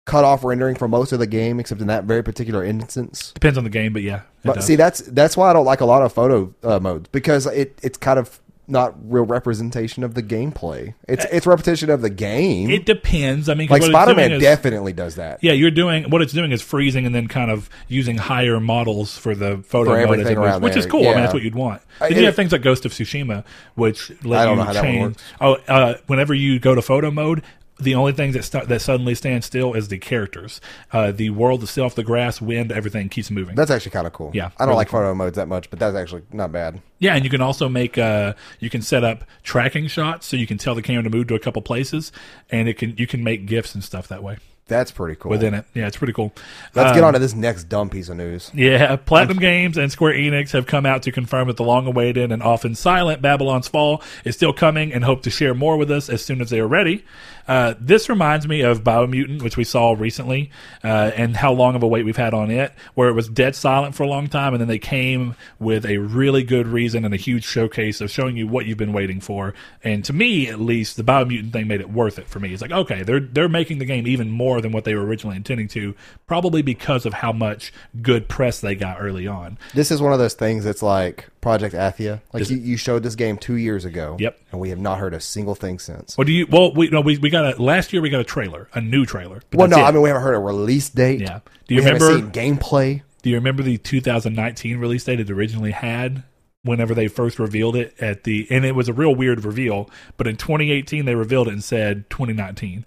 cut off rendering for most of the game except in that very particular instance? Depends on the game, but yeah. But does. see, that's that's why I don't like a lot of photo uh, modes because it it's kind of not real representation of the gameplay. It's it's repetition of the game. it depends. I mean, like Spider Man definitely does that. Yeah, you're doing what it's doing is freezing and then kind of using higher models for the photo For mode it moves, which is cool. I mean, that's what you'd want. Uh, Then you have things like Ghost of Tsushima, which let I don't you know how that one change. Oh, uh, whenever you go to photo mode, the only thing that st- that suddenly stands still is the characters. Uh, the world itself, the grass, wind, everything keeps moving. That's actually kind of cool. Yeah, I don't really like photo modes that much, but that's actually not bad. Yeah, and you can also make uh you can set up tracking shots so you can tell the camera to move to a couple places and it can you can make gifs and stuff that way That's pretty cool. within it. Yeah, it's pretty cool. Let's Um, get on to this next dumb piece of news. Yeah, Platinum Games and Square Enix have come out to confirm that the long awaited and often silent Babylon's Fall is still coming and hope to share more with us as soon as they are ready. Uh, this reminds me of Biomutant, which we saw recently, uh, and how long of a wait we've had on it, where it was dead silent for a long time, and then they came with a really good reason and a huge showcase of showing you what you've been waiting for. And to me, at least, the Biomutant thing made it worth it for me. It's like, okay, they're they're making the game even more than what they were originally intending to, probably because of how much good press they got early on. This is one of those things that's like Project Athia. Like Is you, you showed this game two years ago. Yep. And we have not heard a single thing since. Well, do you? Well, we no, we, we got a last year we got a trailer, a new trailer. but Well, that's no, it. I mean we haven't heard a release date. Yeah. Do you we haven't remember- seen gameplay? Do you remember the 2019 release date it originally had? Whenever they first revealed it at the, and it was a real weird reveal. But in 2018, they revealed it and said 2019.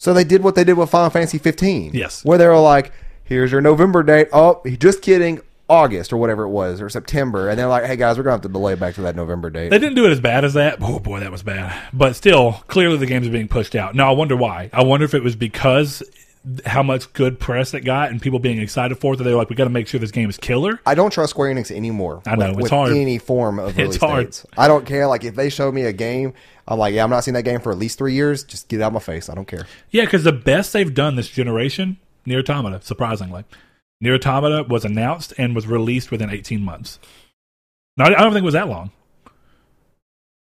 So they did what they did with Final Fantasy 15. Yes. Where they were like, "Here's your November date." Oh, just kidding. August or whatever it was, or September, and they're like, "Hey guys, we're gonna have to delay back to that November date." They didn't do it as bad as that. Oh boy, that was bad. But still, clearly the games are being pushed out. Now I wonder why. I wonder if it was because how much good press it got and people being excited for it that they're like, we got to make sure this game is killer. I don't trust Square Enix anymore. I know, with, it's with hard. any form of [laughs] It's release hard. dates. I don't care. Like if they show me a game, I'm like, yeah, I'm not seeing that game for at least three years. Just get it out of my face. I don't care. Yeah, because the best they've done this generation, NieR Automata, surprisingly. NieR Automata was announced and was released within 18 months. No, I don't think it was that long.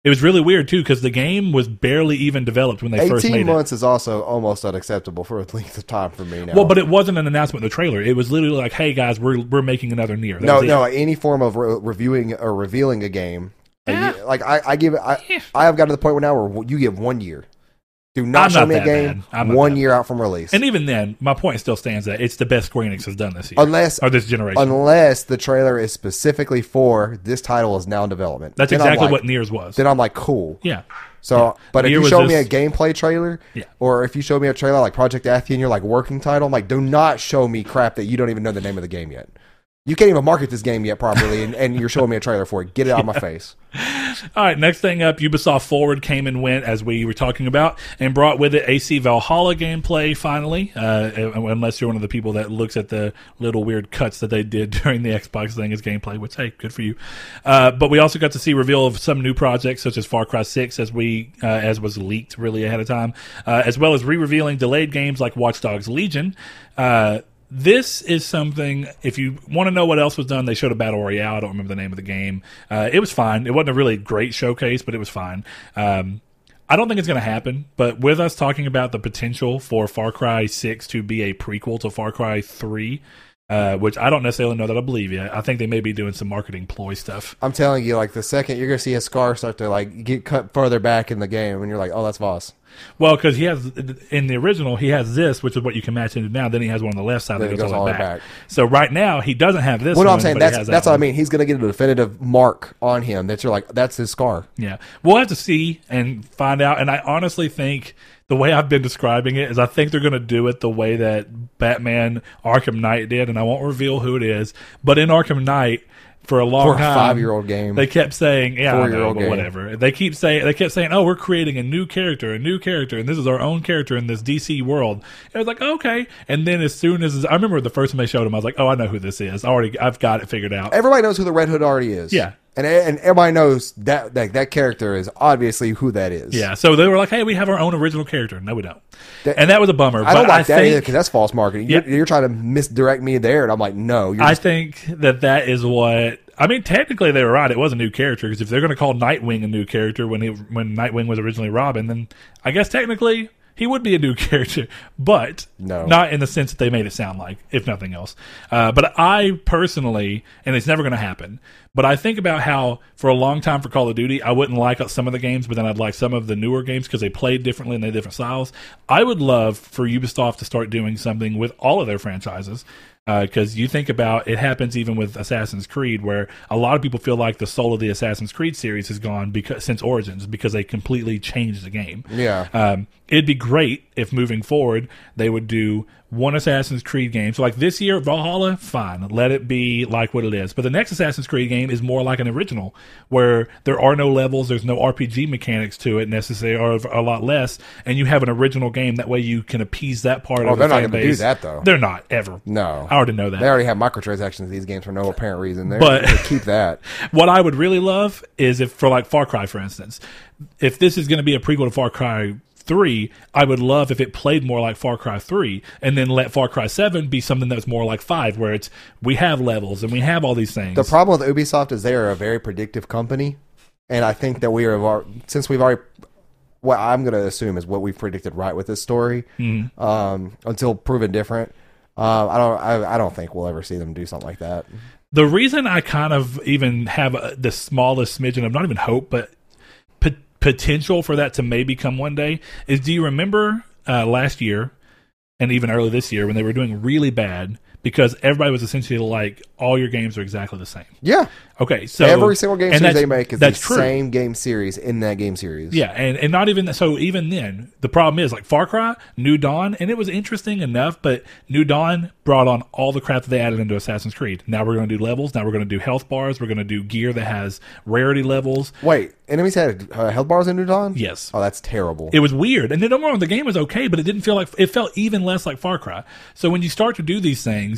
It was really weird too because the game was barely even developed when they first made Eighteen it. months is also almost unacceptable for a length of time for me now. Well, but it wasn't an announcement in the trailer. It was literally like, "Hey guys, we're we're making another NieR." no, no, any form of re- reviewing or revealing a game, Yeah. year- like I, I give it, I, Yeah. I have got to the point where now where you give one year. Do not I'm show not me a game. I'm one year out from release, And even then, my point still stands that it's the best Square Enix has done this year, unless or this generation. unless the trailer is specifically for this title is now in development. That's Then exactly like- what NieR's was. Then I'm like, cool. yeah, So, but if you show me a gameplay trailer, Yeah. or if you show me a trailer like Project Athia and you're like working title, I'm like, do not show me crap that you don't even know the name of the game yet. You can't even market this game yet properly, and, and you're showing me a trailer for it. Get it out of my [laughs] face. All right, next thing up, Ubisoft Forward came and went as we were talking about, and brought with it AC Valhalla gameplay. Finally, uh, unless you're one of the people that looks at the little weird cuts that they did [laughs] during the Xbox thing as gameplay, which hey, good for you. Uh, but we also got to see reveal of some new projects such as Far Cry Six, as we uh, as was leaked really ahead of time, uh, as well as re-revealing delayed games like Watch Dogs Legion. This is something. If you want to know what else was done, they showed a battle royale. I don't remember the name of the game. Uh, it was fine. It wasn't a really great showcase, but it was fine. Um, I don't think it's going to happen. But with us talking about the potential for Far Cry Six to be a prequel to Far Cry Three, uh, which I don't necessarily know that I believe yet. I think they may be doing some marketing ploy stuff. I'm telling you, like the second you're gonna see a scar start to like get cut further back in the game, and you're like, oh, that's Vaas. Well, because he has in the original, he has this, which is what you can match into now. Then he has one on the left side that goes, goes all the way back. back. So right now, he doesn't have this. Well, no, one, I'm saying that's that's that what I mean. He's gonna get a definitive mark on him that you're like, that's his scar. Yeah. We'll have to see and find out. And I honestly think the way I've been describing it is I think they're going to do it the way that Batman Arkham Knight did. And I won't reveal who it is. But in Arkham Knight, for a long For a time, five-year-old game. they kept saying, yeah, I know, Four-year-old but game. whatever. They keep saying, they kept saying, oh, we're creating a new character, a new character, and this is our own character in this DC world. And I was like, okay. And then as soon as I remember the first time they showed him, I was like, oh, I know who this is. I already, I've got it figured out. Everybody knows who the Red Hood already is. Yeah. And and everybody knows that that that character is obviously who that is. Yeah, so they were like, "Hey, we have our own original character." No, we don't, That- and that was a bummer. I don't but like that think, either because that's false marketing. Yeah. You're, you're trying to misdirect me there, and I'm like, no. You're I just, think that that is what I mean. Technically, they were right. It was a new character because if they're going to call Nightwing a new character when he when Nightwing was originally Robin, then I guess technically he would be a new [laughs] character, but No. not in the sense that they made it sound like, if nothing else. Uh, but I personally, and it's never going to happen. But I think about how for a long time for Call of Duty, I wouldn't like some of the games, but then I'd like some of the newer games because they played differently and they had different styles. I would love for Ubisoft to start doing something with all of their franchises because you think about it happens even with Assassin's Creed, where a lot of people feel like the soul of the Assassin's Creed series has gone because since Origins because they completely changed the game. Yeah. Um, it'd be great if moving forward they would do one Assassin's Creed game. So like this year, Valhalla, fine, let it be like what it is. But the next Assassin's Creed game is more like an original, where there are no levels, there's no RPG mechanics to it necessarily, or a lot less, and you have an original game. That way you can appease that part Oh, of they're the not gonna do that, though. They're not ever. no. I already know that. They already have microtransactions in these games for no apparent reason. They're, But- keep that. [laughs] What I would really love is if, for like Far Cry, for instance, if this is going to be a prequel to Far Cry 3, I would love if it played more like Far Cry 3 and then let Far Cry 7 be something that's more like 5, where it's we have levels and we have all these things. The problem with Ubisoft is they are a very predictive company, and I think that we are since we've already. What I'm going to assume is what we've predicted right with this story, Mm-hmm. um, until proven different. Uh, I don't. I, I don't think we'll ever see them do something like that. the reason I kind of even have uh the smallest smidgen of not even hope, but potential for that to maybe come one day is do you remember uh, last year and even early this year when they were doing really bad because everybody was essentially like, all your games are exactly the same. Yeah, Okay, so every single game series they make is the true. same game series in that game series. Yeah, and, and not even so. Even then, the problem is like Far Cry, New Dawn, and it was interesting enough. But New Dawn brought on all the crap that they added into Assassin's Creed. Now we're going to do levels. Now we're going to do health bars. We're going to do gear that has rarity levels. Wait, enemies had uh, health bars in New Dawn. Yes. Oh, that's terrible. It was weird, and then get wrong, the game was okay, but it didn't feel like it felt even less like Far Cry. So when you start to do these things,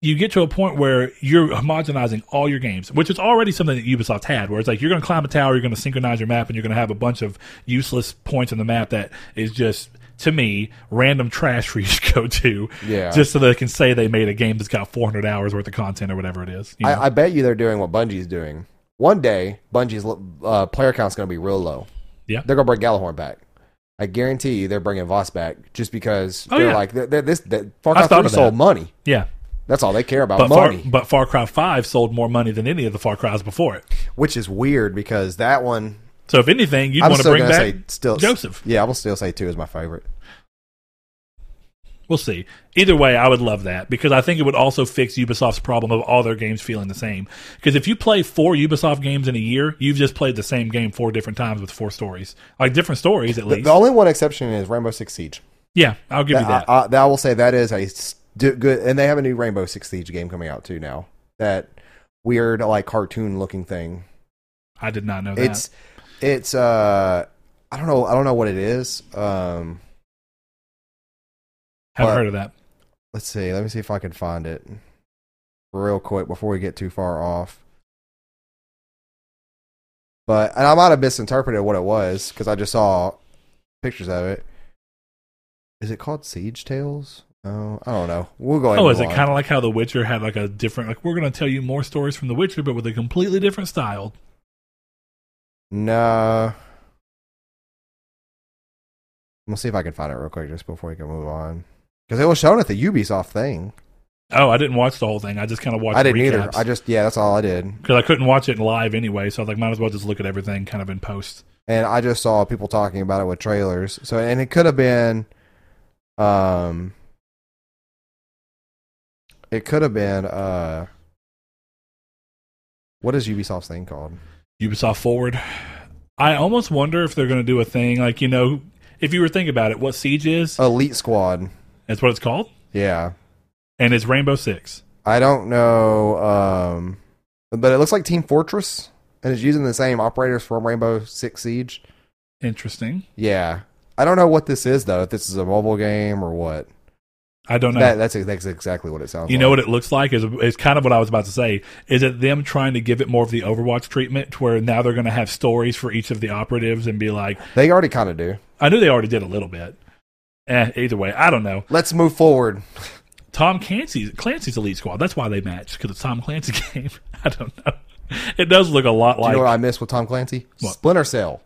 you get to a point where you're homogenizing all your games, which is already something that Ubisoft had, where it's like you're going to climb a tower, you're going to synchronize your map, and you're going to have a bunch of useless points on the map that is just. To me, random trash for [laughs] you to go to, Yeah. just so they can say they made a game that's got 400 hours worth of content or whatever it is. you know? I, I bet you they're doing what Bungie's doing. one day Bungie's uh, player count's going to be real low. Yeah. they're going to bring Gjallarhorn back. I guarantee you they're bringing Vaas back just because Oh, they're yeah. like they're, this. That Far Cry Three sold that. money. Yeah. That's all they care about, But Far, money. but Far Cry 5 sold more money than any of the Far Cries before it. which is weird because that one. So if anything, you'd I'm want to bring back say still Joseph. Yeah, I will still say two is my favorite. We'll see. Either way, I would love that because I think it would also fix Ubisoft's problem of all their games feeling the same. Because if you play four Ubisoft games in a year, you've just played the same game four different times with four stories, like different stories at The, least. the only one exception is Rainbow Six Siege. yeah, I'll give you That, that. I, I, I will say that is a st- good, and they have a new Rainbow Six Siege game coming out too now. That weird like cartoon looking thing. I did not know that. It's it's uh I don't know I don't know what it is. Um, Haven't heard of that. let's see. Let me see if I can find it real quick before we get too far off. But and I might have misinterpreted what it was because I just saw pictures of it. Is it called Siege Tales? Oh, I don't know. We'll go. ahead Oh, is it kind of like how The Witcher had like a different, like we're going to tell you more stories from The Witcher, but with a completely different style. No. Gonna see if I can find it real quick just before we can move on. Because it was shown at the Ubisoft thing. Oh, I didn't watch the whole thing. I just kind of watched. I didn't either. I just yeah, that's all I did. because I couldn't watch it live anyway, so I was like, might as well just look at everything kind of in post. And I just saw people talking about it with trailers. So and it could have been um it could have been uh what is Ubisoft's thing called? Ubisoft Forward. I almost wonder if they're going to do a thing like you know, if you were thinking about it, what Siege is, Elite Squad. That's what it's called, Yeah. and it's Rainbow Six. I don't know um but it looks like Team Fortress and it's using the same operators from Rainbow Six Siege. Interesting. Yeah. I don't know what this is though, if this is a mobile game or what. I don't know. That, that's that's exactly what it sounds like. you like. know what it looks like is is kind of what I was about to say. Is it them trying to give it more of the Overwatch treatment, to where now they're going to have stories for each of the operatives and be like, They already kind of do. I knew they already did a little bit. Eh, either way, I don't know. Let's move forward. Tom Clancy's Clancy's Elite Squad. That's why they match because it's Tom Clancy [laughs] game. I don't know. It does look a lot Do like you know what I missed with Tom Clancy? What? Splinter Cell.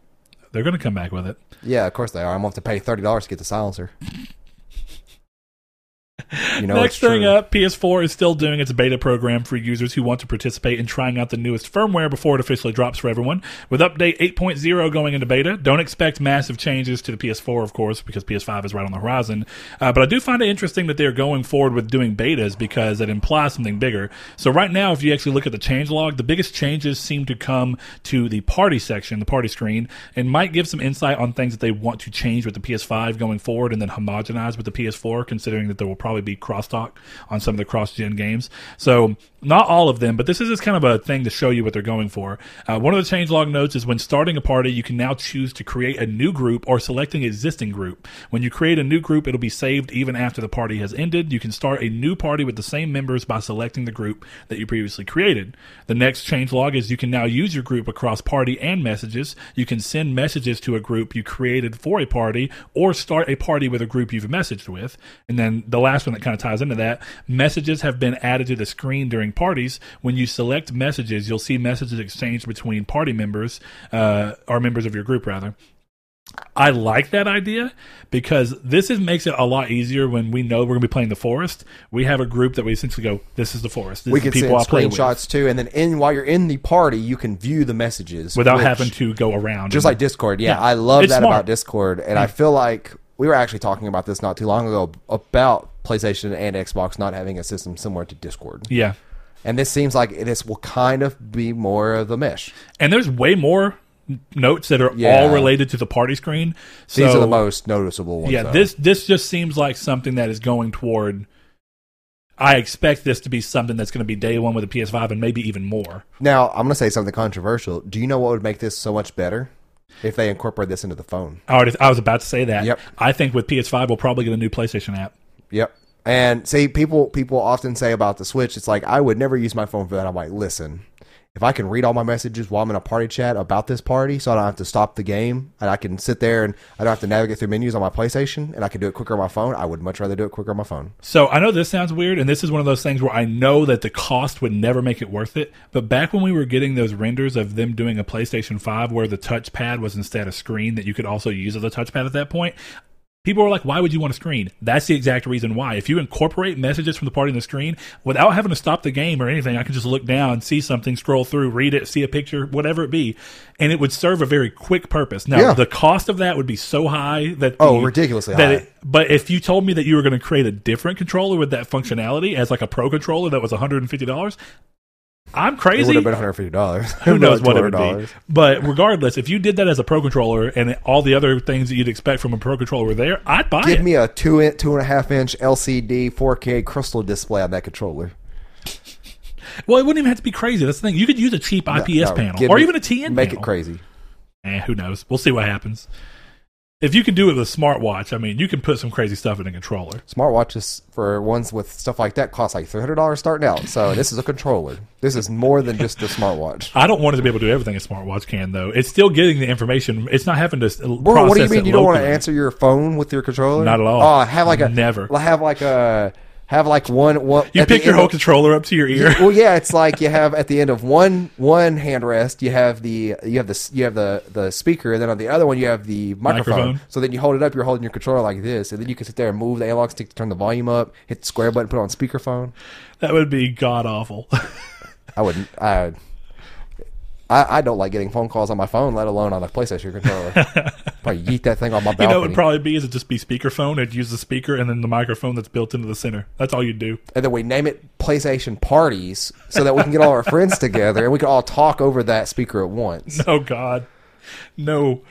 they're going to come back with it. Yeah, of course they are. I'm going to have to pay thirty dollars to get the silencer. You know, Next thing true. up, PS4 is still doing its beta program for users who want to participate in trying out the newest firmware before it officially drops for everyone. With update 8.0 going into beta, don't expect massive changes to the PS4, of course, because PS5 is right on the horizon. Uh, but I do find it interesting that they're going forward with doing betas because it implies something bigger. So right now, if you actually look at the changelog, the biggest changes seem to come to the party section, the party screen, and might give some insight on things that they want to change with the PS5 going forward and then homogenize with the PS4, considering that there will probably be crosstalk on some of the cross-gen games. So not all of them, but this is just kind of a thing to show you what they're going for. Uh, one of the changelog notes is when starting a party, you can now choose to create a new group or select an existing group. When you create a new group, it'll be saved even after the party has ended. You can start a new party with the same members by selecting the group that you previously created. The next changelog is you can now use your group across party and messages. You can send messages to a group you created for a party or start a party with a group you've messaged with. And then the last one that kind of ties into that, messages have been added to the screen during parties. When you select messages, you'll see messages exchanged between party members, uh, or members of your group rather. I like that idea because this is makes it a lot easier when we know we're going to be playing the forest. We have a group that we essentially go, "This is the forest." This we is can send people with," screenshots too, and then in while you're in the party, you can view the messages without which- having to go around. just like Discord. Yeah, Yeah. I love that smart. about Discord, and I feel like we were actually talking about this not too long ago about PlayStation and Xbox not having a system similar to Discord, yeah. and this seems like this will kind of be more of the mesh. And there's way more notes that are Yeah. all related to the party screen. So, These are the most noticeable ones. Yeah, though. this this just seems like something that is going toward. I expect this to be something that's going to be day one with the PS5 and maybe even more. Now, I'm going to say something controversial. Do you know what would make this so much better if they incorporate this into the phone? I, already, I was about to say that. Yep. I think with PS5 we'll probably get a new PlayStation app. Yep. And see, people people often say about the Switch, it's like I would never use my phone for that. I'm like, listen, if I can read all my messages while I'm in a party chat about this party, so I don't have to stop the game, and I can sit there and I don't have to navigate through menus on my PlayStation, and I can do it quicker on my phone, I would much rather do it quicker on my phone. So I know this sounds weird, and this is one of those things where I know that the cost would never make it worth it. But back when we were getting those renders of them doing a PlayStation 5 where the touchpad was instead a screen that you could also use as a touchpad at that point, people are like, why would you want a screen? That's the exact reason why. If you incorporate messages from the party in the screen without having to stop the game or anything, I can just look down, see something, scroll through, read it, see a picture, whatever it be, and it would serve a very quick purpose. Now, Yeah. the cost of that would be so high that Oh, the- ridiculously that high. it- but if you told me that you were going to create a different controller with that functionality as like a pro controller that was $150, I'm crazy. It would have been 150 dollars. [laughs] Who knows what it would be? But regardless, if you did that as a pro controller and all the other things that you'd expect from a pro controller were there, I'd buy Give it. Give me a two in, two and a half inch LCD 4K crystal display on that controller. well, it wouldn't even have to be crazy. That's the thing. You could use a cheap IPS No, panel or me- even a TN panel. Make panel. it crazy. Eh, who knows? We'll see what happens. If you can do it with a smartwatch, I mean, you can put some crazy stuff in a controller. Smartwatches for ones with stuff like that cost like $300 starting out. So this is a controller. This is more than just a smartwatch. I don't want it to be able to do everything a smartwatch can, though. It's still getting the information. It's not having to Bro, what do you mean you don't want to answer your phone with your controller? Not at all. Oh, have like a Never. Have like a have like one one. You pick your whole of- controller up to your ear. well, yeah, it's like you have at the end of one one hand rest, you have the you have the you have the the speaker, and then on the other one you have the microphone. Microphone. So then you hold it up, you're holding your controller like this, and then you can sit there and move the analog stick to turn the volume up, hit the square button, put it on speakerphone. That would be god awful. I wouldn't. I, I I don't like getting phone calls on my phone, let alone on a PlayStation controller. [laughs] Probably yeet that thing on my you balcony. know, what it would probably be is it just be speakerphone. It'd use the speaker and then the microphone that's built into the center. That's all you'd do. and then we name it PlayStation parties so that we can get all our friends together and we can all talk over that speaker at once. [laughs] Oh God, no.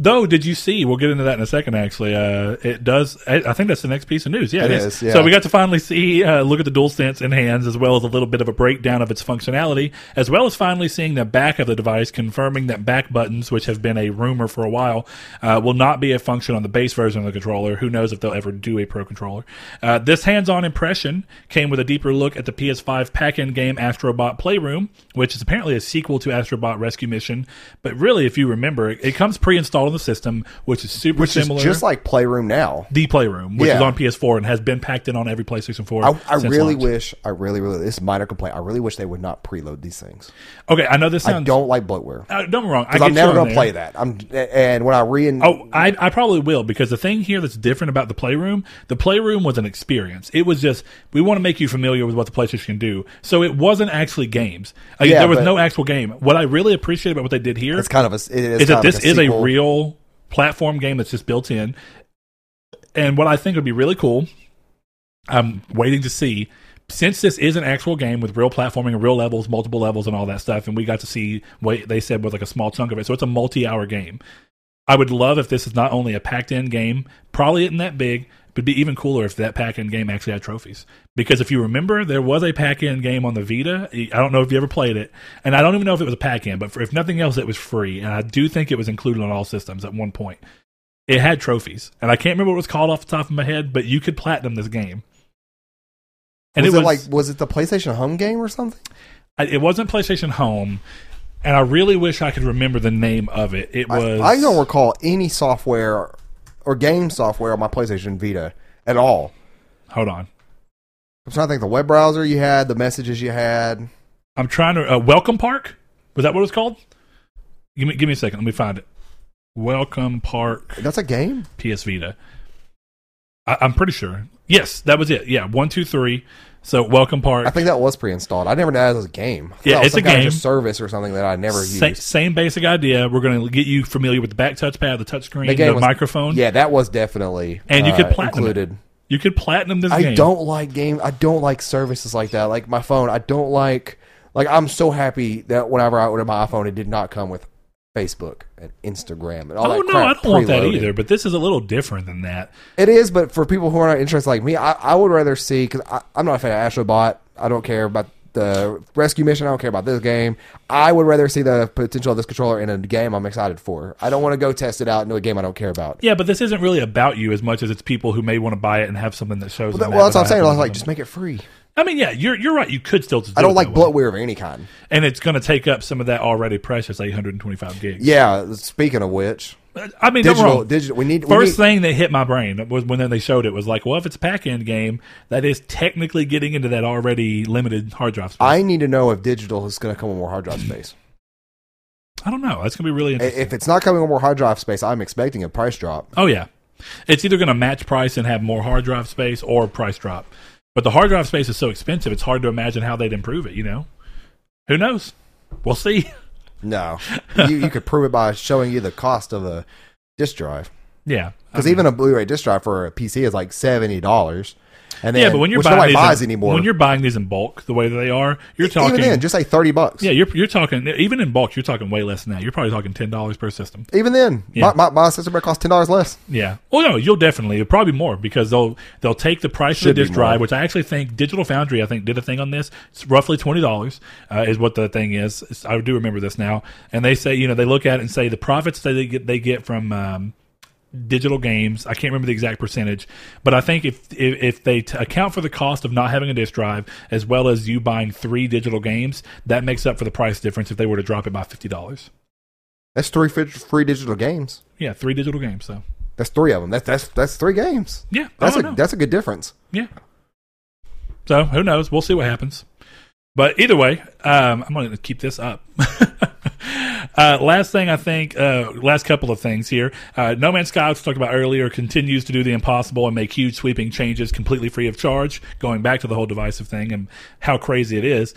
Though, did you see? We'll get into that in a second. Actually, uh, it does. I, I think that's the next piece of news. Yeah, It it is. is, yeah. So we got to finally see, uh, look at the DualSense in hands, as well as a little bit of a breakdown of its functionality, as well as finally seeing the back of the device, confirming that back buttons, which have been a rumor for a while, uh, will not be a function on the base version of the controller. Who knows if they'll ever do a pro controller? Uh, this hands-on impression came with a deeper look at the PS5 pack-in game Astrobot Playroom, which is apparently a sequel to Astrobot Rescue Mission. But really, if you remember, it, it comes pre-installed on the system, which is super Which similar. is just like Playroom now. the Playroom, which is on PS4 and has been packed in on every PlayStation 4. I, I really launch. wish, I really, really, this is a minor complaint. I really wish they would not preload these things. Okay, I know this I sounds. don't like bloatware. Uh, don't get me wrong. I I'm never going to play that. I'm and when I re Oh, I, I probably will because the thing here that's different about the Playroom, the Playroom was an experience. It was just we want to make you familiar with what the PlayStation can do. So it wasn't actually games. Like, Yeah, there was but- no actual game. What I really appreciate about what they did here it's kind of a, it is, is that this like is a real platform game that's just built in. And what I think would be really cool, I'm waiting to see. Since this is an actual game with real platforming and real levels, multiple levels, and all that stuff, and we got to see what they said was like a small chunk of it, so it's a multi-hour game. I would love if this is not only a packed-in game, probably isn't that big, but it'd be even cooler if that pack-in game actually had trophies. Because if you remember, there was a pack-in game on the Vita. I don't know if you ever played it, and I don't even know if it was a pack-in, but for, if nothing else, it was free, and I do think it was included on all systems at one point. It had trophies, and I can't remember what it was called off the top of my head, but you could platinum this game. And was it it, was like was it the PlayStation Home game or something? I- it wasn't PlayStation Home, and I really wish I could remember the name of it. It was I, I don't recall any software or game software on my PlayStation Vita at all. Hold on. I'm trying to think the web browser you had, the messages you had. I'm trying to. Uh, Welcome Park? Was that what it was called? Give me, give me a second. Let me find it. Welcome Park That's a game. PS Vita. I, I'm pretty sure. Yes, that was it. Yeah, one, two, three. So Welcome Park. I think that was pre-installed. I never knew that was a game. Yeah, it's a of game. just service or something that I never Sa- used. same basic idea. We're going to get you familiar with the back touchpad, the touchscreen, The the, was- microphone. Yeah, that was definitely And you uh, could platinum it. included. You could platinum this I game. don't like game. I don't like services like that. Like my phone, I don't like. Like I'm so happy that whenever I ordered my iPhone, it did not come with Facebook and Instagram and all Oh that. no, I don't want that either. But this is a little different than that. It is, but for people who are not interested like me, I, I would rather see because I'm not a fan of Astrobot. I don't care about the rescue mission. I don't care about this game. I would rather see the potential of this controller in a game I'm excited for. I don't want to go test it out into a game I don't care about. Yeah, but this isn't really about you as much as it's people who may want to buy it and have something that shows. Well, them that- well, that's what I'm saying. I was like, just make it free. I mean, yeah, you're you're right. You could still. Do I don't like bloatware of any kind. and it's going to take up some of that already precious 825 gigs. Yeah. Speaking of which, uh, I mean, don't get me digital, digital. We need we First need- thing that hit my brain was when they showed it was like, well, if it's a pack end game, that is technically getting into that already limited hard drive space. I need to know if digital is going to come with more hard drive space. I don't know. That's going to be really interesting. if it's not coming with more hard drive space, I'm expecting a price drop. oh yeah, it's either going to match price and have more hard drive space or price drop. But the hard drive space is so expensive; it's hard to imagine how they'd improve it. You know, who knows? We'll see. [laughs] No, [laughs] you, you could prove it by showing you the cost of a disk drive. yeah, Because even a Blu-ray disk drive for a PC is like seventy dollars. And then, yeah, but when you're buying these in, anymore, when you're buying these in bulk, the way that they are, you're talking. even then, just say thirty bucks. yeah, you're you're talking even in bulk. You're talking way less than that. You're probably talking ten dollars per system. Even then, Yeah. my, my, my system might cost ten dollars less. Yeah. Well, no, you'll definitely probably more because they'll they'll take the price Should of the disk drive, which I actually think Digital Foundry I think did a thing on this. It's roughly twenty dollars uh, is what the thing is. I do remember this now, and they say you know they look at it and say the profits that they get they get from um, digital games. I can't remember the exact percentage, but I think if if, if they t- account for the cost of not having a disk drive as well as you buying three digital games, that makes up for the price difference if they were to drop it by fifty dollars. That's three free, digital games. Yeah, three digital games. So That's three of them. That's that's that's three games. yeah, That's a know. that's a good difference. Yeah. So who knows? We'll see what happens. But either way, um, I'm going to keep this up. [laughs] uh, last thing I think, uh, last couple of things here. Uh, no Man's Sky, which we talked about earlier, continues to do the impossible and make huge sweeping changes completely free of charge, going back to the whole divisive thing and how crazy it is.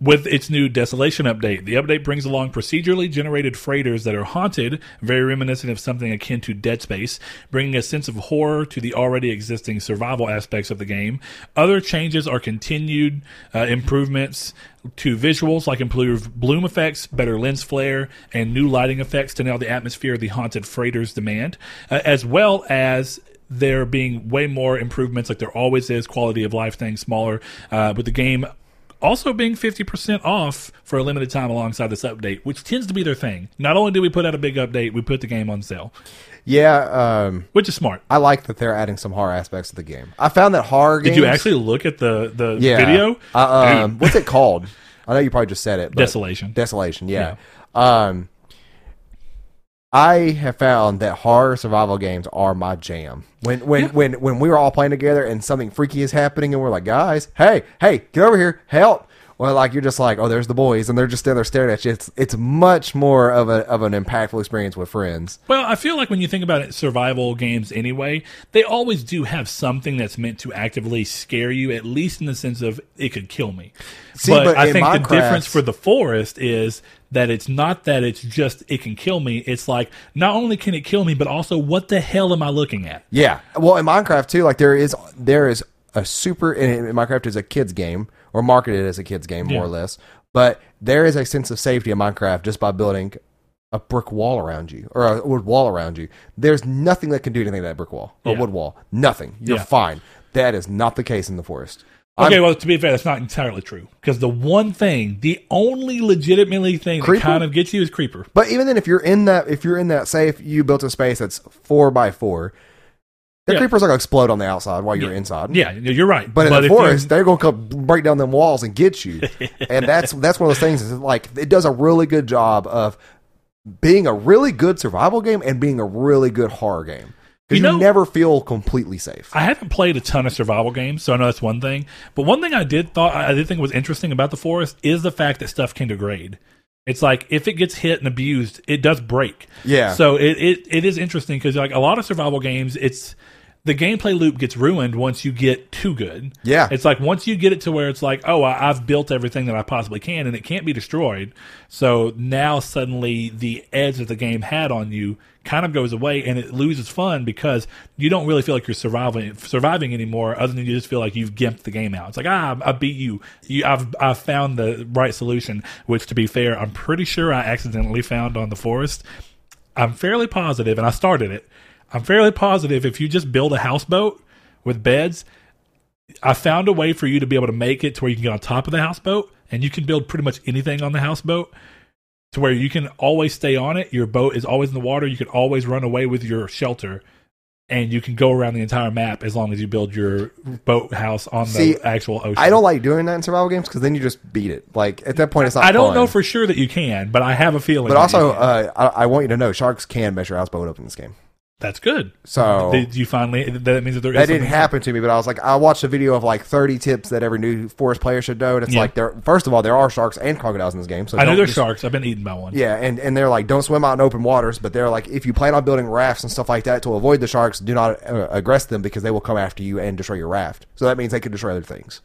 With its new Desolation update, the update brings along procedurally generated freighters that are haunted, very reminiscent of something akin to Dead Space, bringing a sense of horror to the already existing survival aspects of the game. Other changes are continued uh, improvements to visuals, like improved bloom effects, better lens flare, and new lighting effects to nail the atmosphere the haunted freighters demand, uh, as well as there being way more improvements, like there always is, quality of life things smaller, uh, with the game also being 50% off for a limited time alongside this update, which tends to be their thing. Not only do we put out a big update, we put the game on sale, Yeah, um, which is smart. I like that they're adding some horror aspects to the game. I found that horror Did you actually look at the, the yeah. video? Uh, um, what's it [laughs] called? I know you probably just said it. But Desolation. Desolation. Yeah. Um, I have found that horror survival games are my jam. When when Yeah. when when we were all playing together and something freaky is happening and we're like, guys, hey, hey, get over here, help. Well, like you're just like, oh, there's the boys, and they're just there staring at you. It's it's much more of a of an impactful experience with friends. Well, I feel like when you think about it, survival games anyway, they always do have something that's meant to actively scare you, at least in the sense of it could kill me. See, but, but I in think the difference for the forest is that it's not that it's just it can kill me. It's like not only can it kill me, but also what the hell am I looking at? Yeah. Well, in Minecraft too, like there is there is a super and Minecraft is a kids game or marketed as a kids game more Yeah. or less, but there is a sense of safety in Minecraft just by building a brick wall around you or a wood wall around you. There's nothing that can do anything to that brick wall or Yeah. wood wall. Nothing. You're Yeah. fine. That is not the case in the forest. Okay, I'm- well, to be fair, that's not entirely true because the one thing, the only legitimately thing Creeper? that kind of gets you is creeper. But even then, if you're in that, if you're in that safe, you built a space that's four by four. The Yeah. creepers are gonna explode on the outside while you're inside. Yeah, you're right. But in if the forest, they're going to come break down them walls and get you, [laughs] and that's that's one of those things. Is like it does a really good job of being a really good survival game and being a really good horror game because You you, never feel completely safe. I haven't played a ton of survival games, so I know that's one thing. But one thing I did thought I did think was interesting about the forest is the fact that stuff can degrade. It's like if it gets hit and abused, it does break. Yeah. So it it, it is interesting because like a lot of survival games, it's the gameplay loop gets ruined once you get too good. Yeah. It's like once you get it to where it's like, oh, I, I've built everything that I possibly can, and it can't be destroyed. So now suddenly the edge that the game had on you kind of goes away, and it loses fun because you don't really feel like you're surviving surviving anymore, other than you just feel like you've gimped the game out. It's like, ah, I beat you. you I've I've found the right solution. Which, to be fair, I'm pretty sure I accidentally found on the forest. I'm fairly positive, and I started it. I'm fairly positive if you just build a houseboat with beds, I found a way for you to be able to make it to where you can get on top of the houseboat and you can build pretty much anything on the houseboat to where you can always stay on it. Your boat is always in the water. You can always run away with your shelter and you can go around the entire map as long as you build your boathouse on See, the actual ocean. I don't like doing that in survival games because then you just beat it. Like at that point, it's not. I don't fun. know for sure that you can, but I have a feeling. But also, uh, I, I want you to know, sharks can mess your houseboat up in this game. That's good. So Did you finally? That means that there is that didn't happen to me, but I was like, I watched a video of like 30 tips that every new forest player should know, and it's Yeah. like there. First of all, there are sharks and crocodiles in this game, so I know there's sharks. I've been eaten by one. Yeah, and, and they're like, don't swim out in open waters, but they're like, if you plan on building rafts and stuff like that to avoid the sharks, do not uh, aggress them because they will come after you and destroy your raft. So that means they can destroy other things.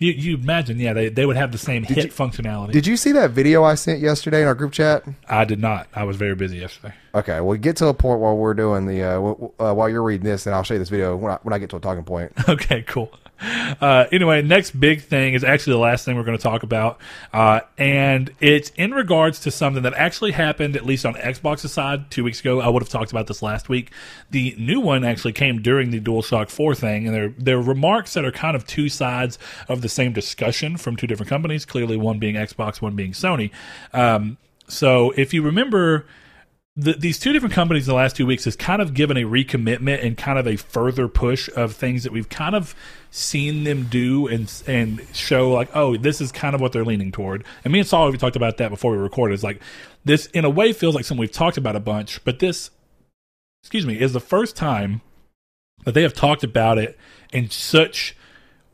You you imagine? Yeah, they they would have the same hit you- functionality. Did you see that video I sent yesterday in our group chat? I did not. I was very busy yesterday. Okay, well, get to a point while we're doing the uh, w- uh, while you're reading this, and I'll show you this video when I, when I get to a talking point. [laughs] Okay, cool. [laughs] Uh, anyway, next big thing is actually the last thing we're going to talk about, uh, and it's in regards to something that actually happened at least on Xbox's side two weeks ago. I would have talked about this last week. The new one actually came during the DualShock Four thing, and they're they're remarks that are kind of two sides of the same discussion from two different companies. Clearly, one being Xbox, one being Sony. Um, so, if you remember the, these two different companies in the last two weeks has kind of given a recommitment and kind of a further push of things that we've kind of seen them do and and show like oh this is kind of what they're leaning toward. And me and Saul we talked about that before we recorded. It's like this in a way feels like something we've talked about a bunch but this excuse me is the first time that they have talked about it in such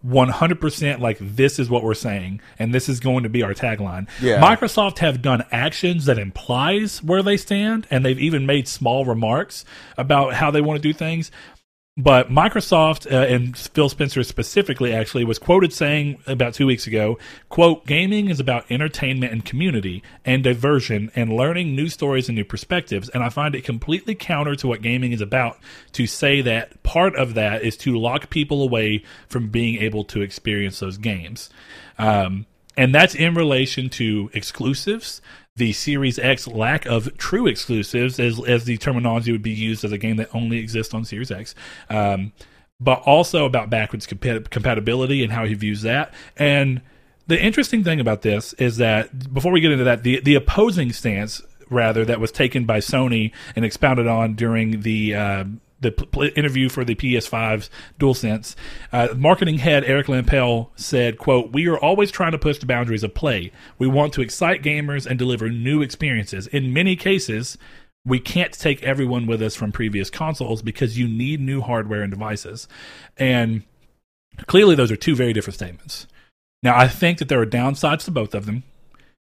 100% like this is what we're saying and this is going to be our tagline. Yeah. Microsoft have done actions that implies where they stand and they've even made small remarks about how they want to do things. But Microsoft uh, and Phil Spencer specifically actually was quoted saying about two weeks ago, quote, gaming is about entertainment and community and diversion and learning new stories and new perspectives. And I find it completely counter to what gaming is about to say that part of that is to lock people away from being able to experience those games. Um, and that's in relation to exclusives, the Series X lack of true exclusives, as as the terminology would be used as a game that only exists on Series X. Um, but also about backwards compat- compatibility and how he views that. And the interesting thing about this is that before we get into that, the the opposing stance rather that was taken by Sony and expounded on during the uh, the interview for the PS5's DualSense, uh, marketing head Eric Lempel said, "quote We are always trying to push the boundaries of play. We want to excite gamers and deliver new experiences. In many cases." We can't take everyone with us from previous consoles because you need new hardware and devices. And clearly, those are two very different statements. Now, I think that there are downsides to both of them.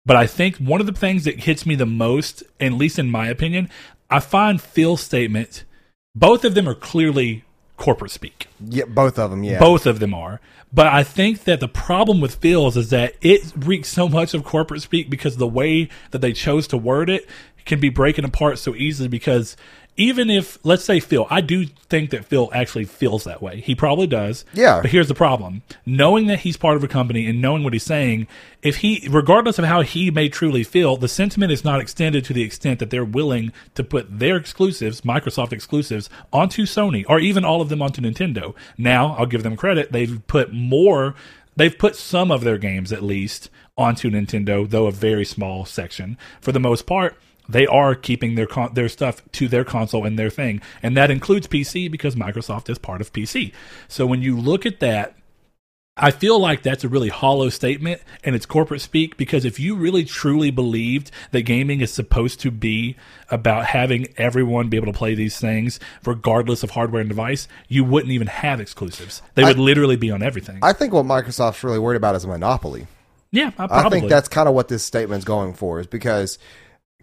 But I think one of the things that hits me the most, at least in my opinion, I find Phil's statement, both of them are clearly corporate speak. Yeah, both of them. Yeah, Both of them are. But I think that the problem with Phil's is that it reeks so much of corporate speak because the way that they chose to word it can be breaking apart so easily because even if let's say Phil, I do think that Phil actually feels that way. He probably does. Yeah. But here's the problem. Knowing that he's part of a company and knowing what he's saying, if he regardless of how he may truly feel, the sentiment is not extended to the extent that they're willing to put their exclusives, Microsoft exclusives, onto Sony or even all of them onto Nintendo. Now, I'll give them credit. They've put more they've put some of their games at least onto Nintendo, though a very small section. For the most part, they are keeping their con- their stuff to their console and their thing, and that includes PC because Microsoft is part of PC. So when you look at that, I feel like that's a really hollow statement and it's corporate speak because if you really truly believed that gaming is supposed to be about having everyone be able to play these things regardless of hardware and device, you wouldn't even have exclusives. They would literally be on everything. I think what Microsoft's really worried about is a monopoly. yeah, I I think that's kind of what this statement's going for, is because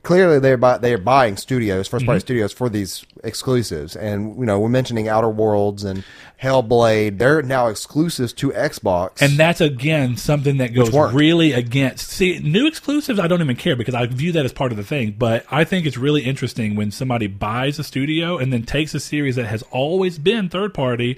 clearly they're buy, they're buying studios, first Mm-hmm. party studios for these exclusives, and you know we're mentioning Outer Worlds and Hellblade. They're now exclusives to Xbox, And that's again something that goes really against. See, new exclusives, I don't even care because I view that as part of the thing. But I think it's really interesting when somebody buys a studio and then takes a series that has always been third party.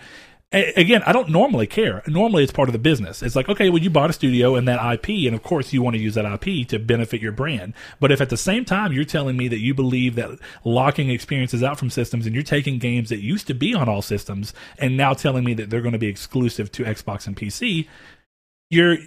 Again, I don't normally care. Normally, it's part of the business. It's like, okay, well, you bought a studio and that IP, and of course, you want to use that IP to benefit your brand. But if at the same time you're telling me that you believe that locking experiences out from systems and you're taking games that used to be on all systems and now telling me that they're going to be exclusive to Xbox and PC, you're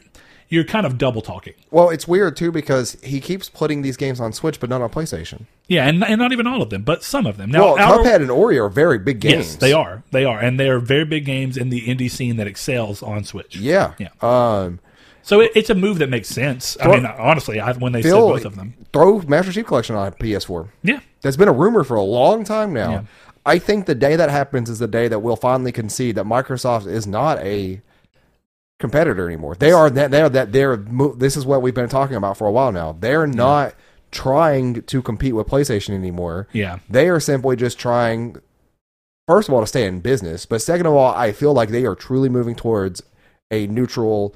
you're kind of double talking. Well, it's weird too because he keeps putting these games on Switch, but not on PlayStation. Yeah, and, and not even all of them, but some of them. Now, Well, Cuphead and Ori are very big games. yes, they are. They are, and they are very big games in the indie scene that excels on Switch. Yeah. Yeah. Um, So it, it's a move that makes sense. I mean, honestly, I, when they said both of them, throw Master Chief Collection on PS4. yeah, That's been a rumor for a long time now. Yeah. I think the day that happens is the day that we'll finally concede that Microsoft is not a competitor anymore. They are that they are that they're this is what we've been talking about for a while now. They're not trying to compete with PlayStation anymore. yeah, They are simply just trying first of all to stay in business, but second of all, I feel like they are truly moving towards a neutral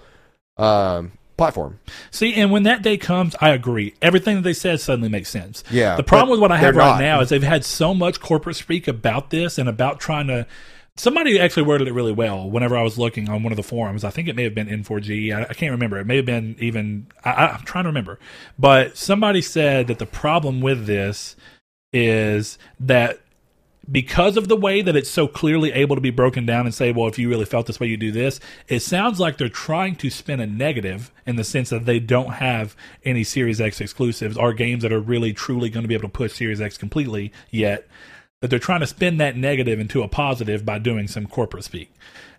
um, platform. See, and when that day comes, I agree. Everything that they said suddenly makes sense. Yeah, The problem with what I have right not. now is they've had so much corporate speak about this and about trying to. Somebody actually worded it really well whenever I was looking on one of the forums. I think it may have been N4G. I, I can't remember. It may have been even. I, I'm trying to remember. But somebody said that the problem with this is that because of the way that it's so clearly able to be broken down and say, well, if you really felt this way, you do this. It sounds like they're trying to spin a negative in the sense that they don't have any Series X exclusives or games that are really truly going to be able to push Series X completely yet. That they're trying to spin that negative into a positive by doing some corporate speak.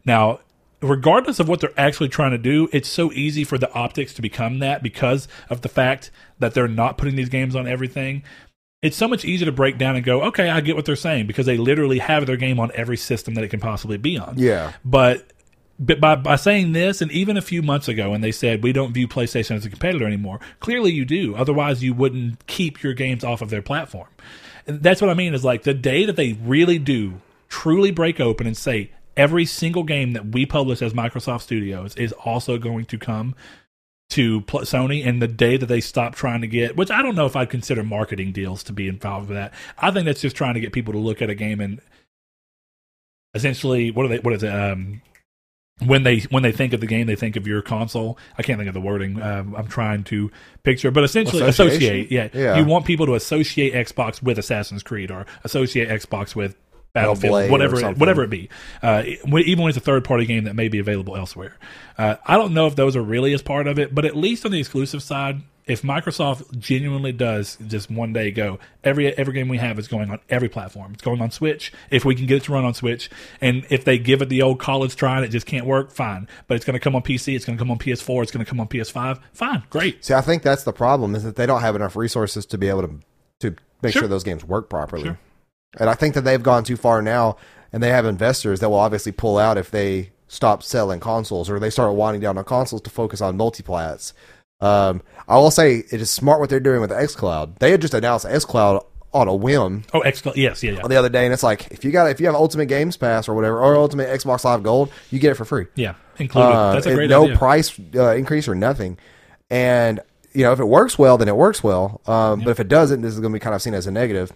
Now, regardless of what they're actually trying to do, it's so easy for the optics to become that because of the fact that they're not putting these games on everything it's so much easier to break down and go, okay, I get what they're saying because they literally have their game on every system that it can possibly be on. Yeah. But but by, by saying this, and even a few months ago, when they said we don't view PlayStation as a competitor anymore, clearly you do. Otherwise, you wouldn't keep your games off of their platform. That's what I mean is like the day that they really do truly break open and say every single game that we publish as Microsoft Studios is also going to come to Sony, and the day that they stop trying to get, which I don't know if I'd consider marketing deals to be involved with that. I think that's just trying to get people to look at a game and essentially what are they? What is it? Um, when they when they think of the game, they think of your console. I can't think of the wording. Um, I'm trying to picture, but essentially associate. Yeah, Yeah. you want people to associate Xbox with Assassin's Creed or associate Xbox with Battlefield, whatever it, whatever it be. Uh, even when it's a third party game that may be available elsewhere. Uh, I don't know if those are really as part of it, but at least on the exclusive side, if Microsoft genuinely does just one day go every every game we have is going on every platform. It's going on Switch if we can get it to run on Switch, and if they give it the old college try and it just can't work, fine. But it's going to come on PC, it's going to come on PS4, it's going to come on PS5, fine, great. See, I think that's the problem is that they don't have enough resources to be able to to make Sure. sure, those games work properly. Sure. And I think that they've gone too far now, and they have investors that will obviously pull out if they stop selling consoles or they start winding down on consoles to focus on multiplats. Um, I will say it is smart what they're doing with XCloud. They had just announced XCloud on a whim Oh, XCloud, Yes, yeah, yeah, the other day, and it's like if you got if you have Ultimate Games Pass or whatever or Ultimate Xbox Live Gold, you get it for free. yeah. Included. Uh, That's a great no idea. price uh, increase or nothing. And you know, if it works well, then it works well. Um, But if it doesn't, this is going to be kind of seen as a negative.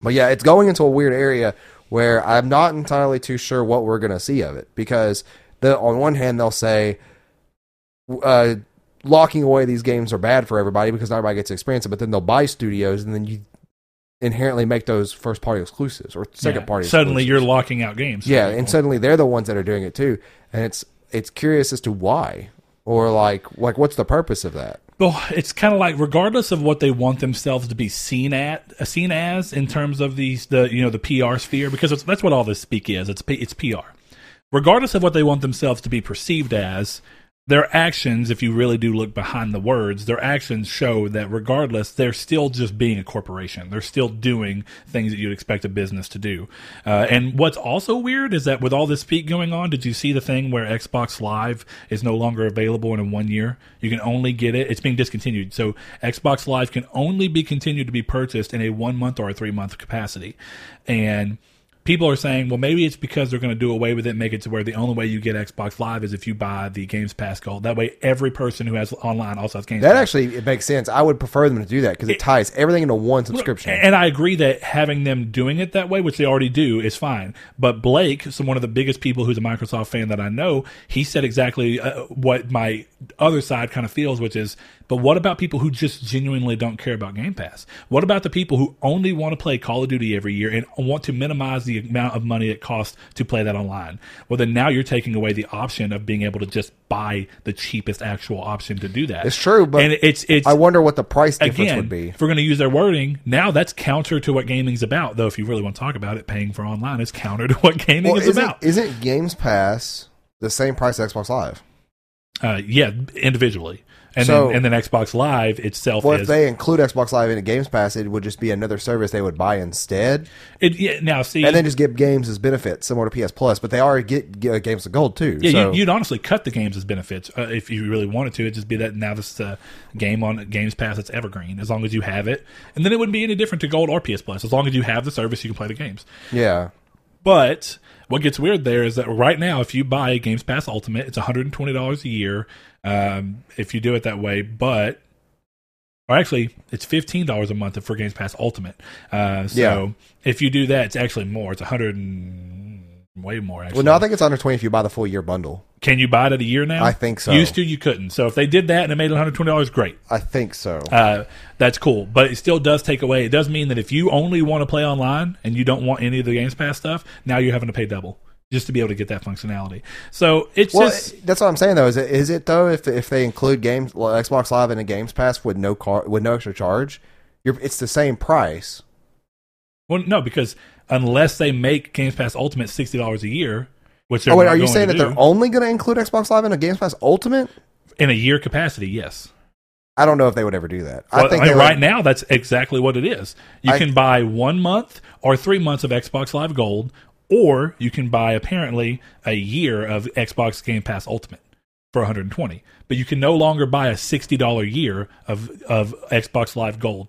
But yeah, it's going into a weird area where I'm not entirely too sure what we're going to see of it because the on one hand they'll say uh, locking away these games are bad for everybody because not everybody gets to experience it, but then they'll buy studios and then you inherently make those first party exclusives or second Yeah. party. Suddenly, exclusives. you're locking out games. Yeah, and suddenly they're the ones that are doing it too, and it's it's curious as to why or like like what's the purpose of that? Well, it's kind of like regardless of what they want themselves to be seen at, uh, seen as in terms of these the you know the PR sphere, because that's what all this speak is. It's it's PR. Regardless of what they want themselves to be perceived as, their actions, if you really do look behind the words, their actions show that regardless, they're still just being a corporation. They're still doing things that you'd expect a business to do. Uh, and what's also weird is that with all this speak going on, did you see the thing where Xbox Live is no longer available in one year? You can only get it. It's being discontinued. So Xbox Live can only be continued to be purchased in a one month or a three month capacity. And people are saying, well, maybe it's because they're going to do away with it, and make it to where the only way you get Xbox Live is if you buy the Games Pass Gold. That way, every person who has online also has Games That Pass. actually it makes sense. I would prefer them to do that because it ties everything into one subscription. And I agree that having them doing it that way, which they already do, is fine. But Blake, so one of the biggest people who's a Microsoft fan that I know, he said exactly uh, what my other side kind of feels, which is, but what about people who just genuinely don't care about Game Pass? What about the people who only want to play Call of Duty every year and want to minimize the amount of money it costs to play that online. Well, then now you're taking away the option of being able to just buy the cheapest actual option to do that. It's true, but and it's it's I wonder what the price difference again, would be. if we're going to use their wording, now that's counter to what gaming's about. Though, if you really want to talk about it, paying for online is counter to what gaming Well, is isn't, about. isn't Games Pass the same price as Xbox Live? Uh, yeah, individually, and So- then and then Xbox Live itself Well, if they include Xbox Live in a Games Pass, it would just be another service they would buy instead, it, yeah, now see and then just give games as benefits, similar to PS Plus. But they already get, get games of gold too. Yeah, so, you, you'd honestly cut the games as benefits uh, if you really wanted to. It'd just be that now this is game on Games Pass that's evergreen as long as you have it, and then it wouldn't be any different to Gold or PS Plus as long as you have the service. You can play the games. yeah. But what gets weird there is that right now, if you buy Games Pass Ultimate, it's one hundred and twenty dollars a year. Um, if you do it that way, but or actually, it's fifteen dollars a month for Games Pass Ultimate. Uh, so Yeah. if you do that, it's actually more. It's a hundred and way more. Actually, Well, no, I think it's under twenty if you buy the full year bundle. can you buy it at a year now? I think so. Used to, you couldn't. So if they did that and it made it one hundred twenty dollars, great. I think so. Uh, that's cool. But it still does take away. It does mean that if you only want to play online and you don't want any of the Games Pass stuff, now you're having to pay double just to be able to get that functionality. So it's well, just that's what I'm saying though. Is it is it though if if they include games well, Xbox Live in a Games Pass with no car with no extra charge, you're, it's the same price. well, no, because unless they make Games Pass Ultimate sixty dollars a year, which they're Oh wait, are you saying that do, they're only going to include Xbox Live in a Games Pass Ultimate? in a year capacity? Yes. I don't know if they would ever do that. Well, I think I mean, they would- right now that's exactly what it is. You I- can buy one month or three months of Xbox Live Gold, or you can buy apparently a year of Xbox Game Pass Ultimate for 120. But you can no longer buy a sixty dollar year of of Xbox Live Gold.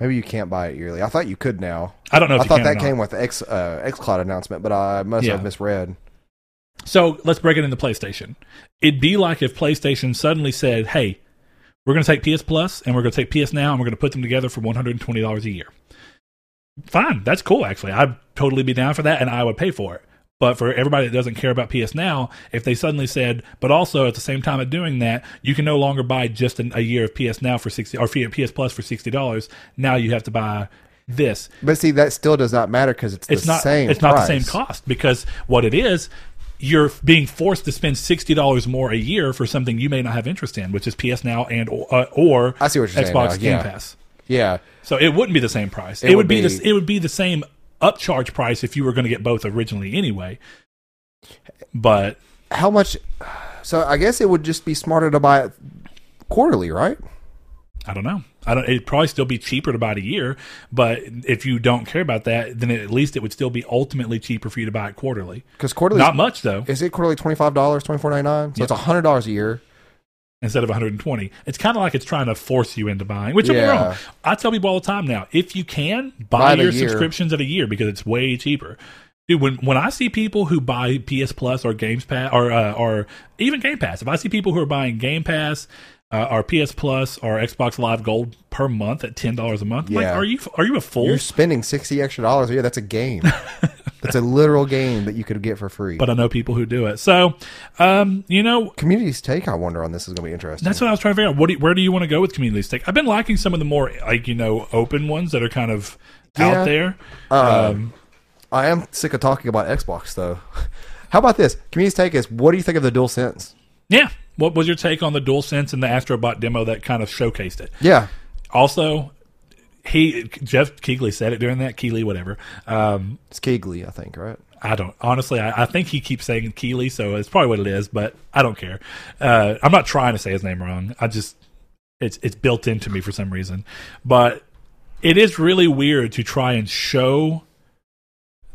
maybe you can't buy it yearly. I thought you could now. I don't know if I you thought that came with the X uh, XCloud announcement, but I must Yeah. have misread. So let's break it into PlayStation. It'd be like if PlayStation suddenly said, "Hey, we're going to take PS Plus and we're going to take PS Now and we're going to put them together for one hundred and twenty dollars a year." Fine, that's cool. Actually, I'd totally be down for that, and I would pay for it. But for everybody that doesn't care about PS Now, if they suddenly said, but also at the same time of doing that, you can no longer buy just an, a year of PS Now for sixty or PS Plus for sixty dollars. Now you have to buy this But see, that still does not matter because it's, it's the not same. it's not the same cost because what it is you're being forced to spend sixty dollars more a year for something you may not have interest in, which is PS Now and uh, or I see what you're saying Xbox now, Game yeah. Pass. Yeah, So it wouldn't be the same price. It, It would be, be- the, it would be the same upcharge price if you were going to get both originally anyway. But how much? So I guess it would just be smarter to buy it quarterly, right? I don't know. I don't. It'd probably still be cheaper to buy it a year, but if you don't care about that, then at least it would still be ultimately cheaper for you to buy it quarterly. Because quarterly Not much though. is it quarterly twenty five dollars, twenty four ninety nine. So Yep. it's hundred dollars a year. Instead of 120. It's kind of like it's trying to force you into buying, which I'm Yeah. wrong. I tell people all the time now, if you can, buy, Buy your subscriptions at a year because it's way cheaper. Dude, when when I see people who buy PS Plus or Games Pass or uh, or even Game Pass, if I see people who are buying Game Pass uh, or PS Plus our Xbox Live Gold per month at ten dollars a month, I'm like, Yeah. are you are you a fool? You're spending sixty extra dollars a year. That's a game. [laughs] That's a literal game that you could get for free. but I know people who do it. So, um, you know, Community's take, I wonder, on this is going to be interesting. That's what I was trying to figure out. What do you, where do you want to go with community's take? I've been liking some of the more like you know open ones that are kind of Yeah. out there. Um, Um, I am sick of talking about Xbox, though. [laughs] How about this? Community's take is, what do you think of the DualSense? yeah. What was your take on the DualSense and the Astrobot demo that kind of showcased it? Yeah, Also, he Geoff Keighley said it during that Keighley whatever. Um, it's Keegley, I think, right? I don't honestly. I, I think he keeps saying Keeley, so it's probably what it is. But I don't care. Uh, I'm not trying to say his name wrong. I just it's it's built into me for some reason. But it is really weird to try and show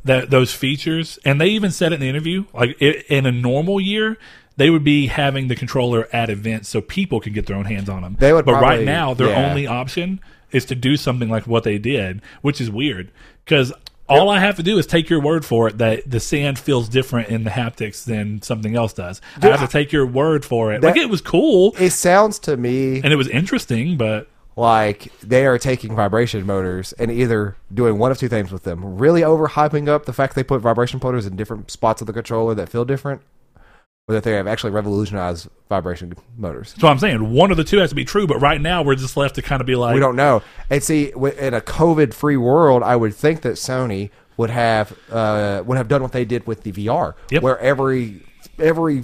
that those features. And they even said it in the interview. Like i in a normal year, they would be having the controller at events so people can get their own hands on them. They would but right now, their yeah. only option is to do something like what they did, which is weird because all I have to do is take your word for it that the sand feels different in the haptics than something else does. I have to take your word for it. like it was cool It sounds to me and it was interesting, but like they are taking vibration motors and either doing one of two things with them really overhyping up the fact they put vibration motors in different spots of the controller that feel different or that they have actually revolutionized vibration motors what I'm saying. One of the two has to be true, but right now we're just left to kind of be like, we don't know and see in a covid free world i would think that sony would have uh, would have done what they did with the VR, Yep. where every every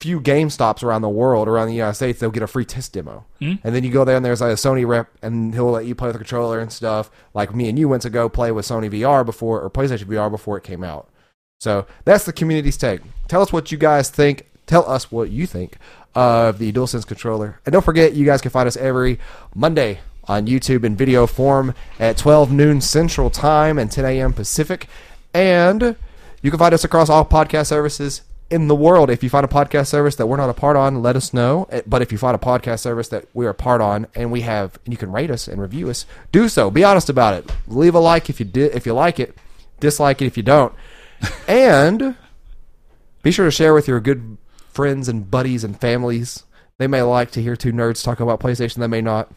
few game stops around the world, around the United States, they'll get a free test demo, Hmm? and then you go there and there's like a Sony rep, and he'll let you play with the controller and stuff. Like me and you went to go play with Sony VR before or PlayStation VR before it came out. So that's the community's take. Tell us what you guys think. Tell us what you think of the DualSense controller. And don't forget, you guys can find us every Monday on YouTube in video form at 12 noon Central Time and 10 a.m. Pacific. And you can find us across all podcast services in the world. If you find a podcast service that we're not a part on, let us know. Eh, But if you find a podcast service that we're a part on and we have, and you can rate us and review us, do so. Be honest about it. Leave a like if you did, if you like it. Dislike it if you don't. [laughs] and be sure to share with your good friends and buddies and families. They may like to hear two nerds talk about PlayStation. They may not.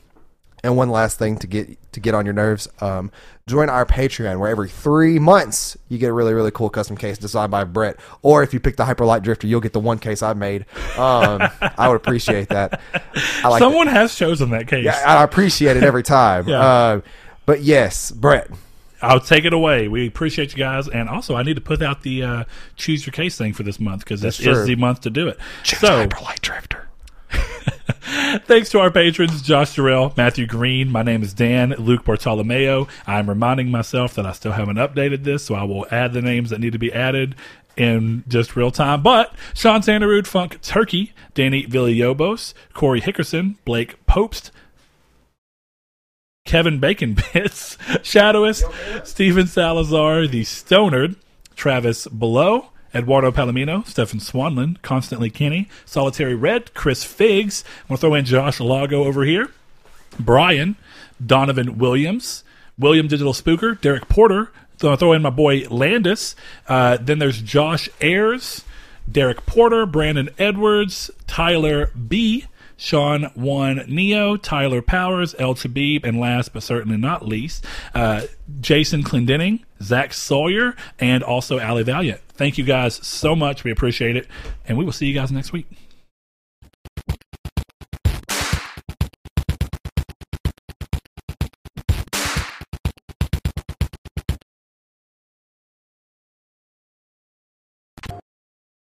And one last thing to get to get on your nerves, um, join our Patreon, where every three months you get a really really cool custom case designed by Brett. Or if you pick the Hyperlight Drifter, you'll get the one case I made. Um, [laughs] I would appreciate that. Like Someone has chosen that case. that. I appreciate it every time. [laughs] Yeah. Uh, but yes, Brett, I'll take it away. We appreciate you guys, and also I need to put out the uh, choose your case thing for this month because this true. is the month to do it. choose so, Hyperlight Drifter. [laughs] thanks to our patrons, Josh Durrell, Matthew Green. My name is Dan, Luke Bartolomeo. I'm reminding myself that I still haven't updated this, so I will add the names that need to be added in just real time. But Sean Sanderud, Funk Turkey, Danny Villalobos, Corey Hickerson, Blake Popst, Kevin Bacon [laughs] Bits, Shadowist, Stephen Salazar, The Stonard, Travis Below, Eduardo Palomino, Stefan Swanlin, Constantly Kenny, Solitary Red, Chris Figs. I'm going to throw in Josh Lago over here. Brian, Donovan Williams, William Digital Spooker, Derek Porter. So I'll throw in my boy Landis. Uh, then there's Josh Ayers, Derek Porter, Brandon Edwards, Tyler B, Sean One Neo, Tyler Powers, El Chabib, and last but certainly not least, uh, Jason Clendenning, Zach Sawyer, and also Ali Valiant. Thank you guys so much. We appreciate it. And we will see you guys next week.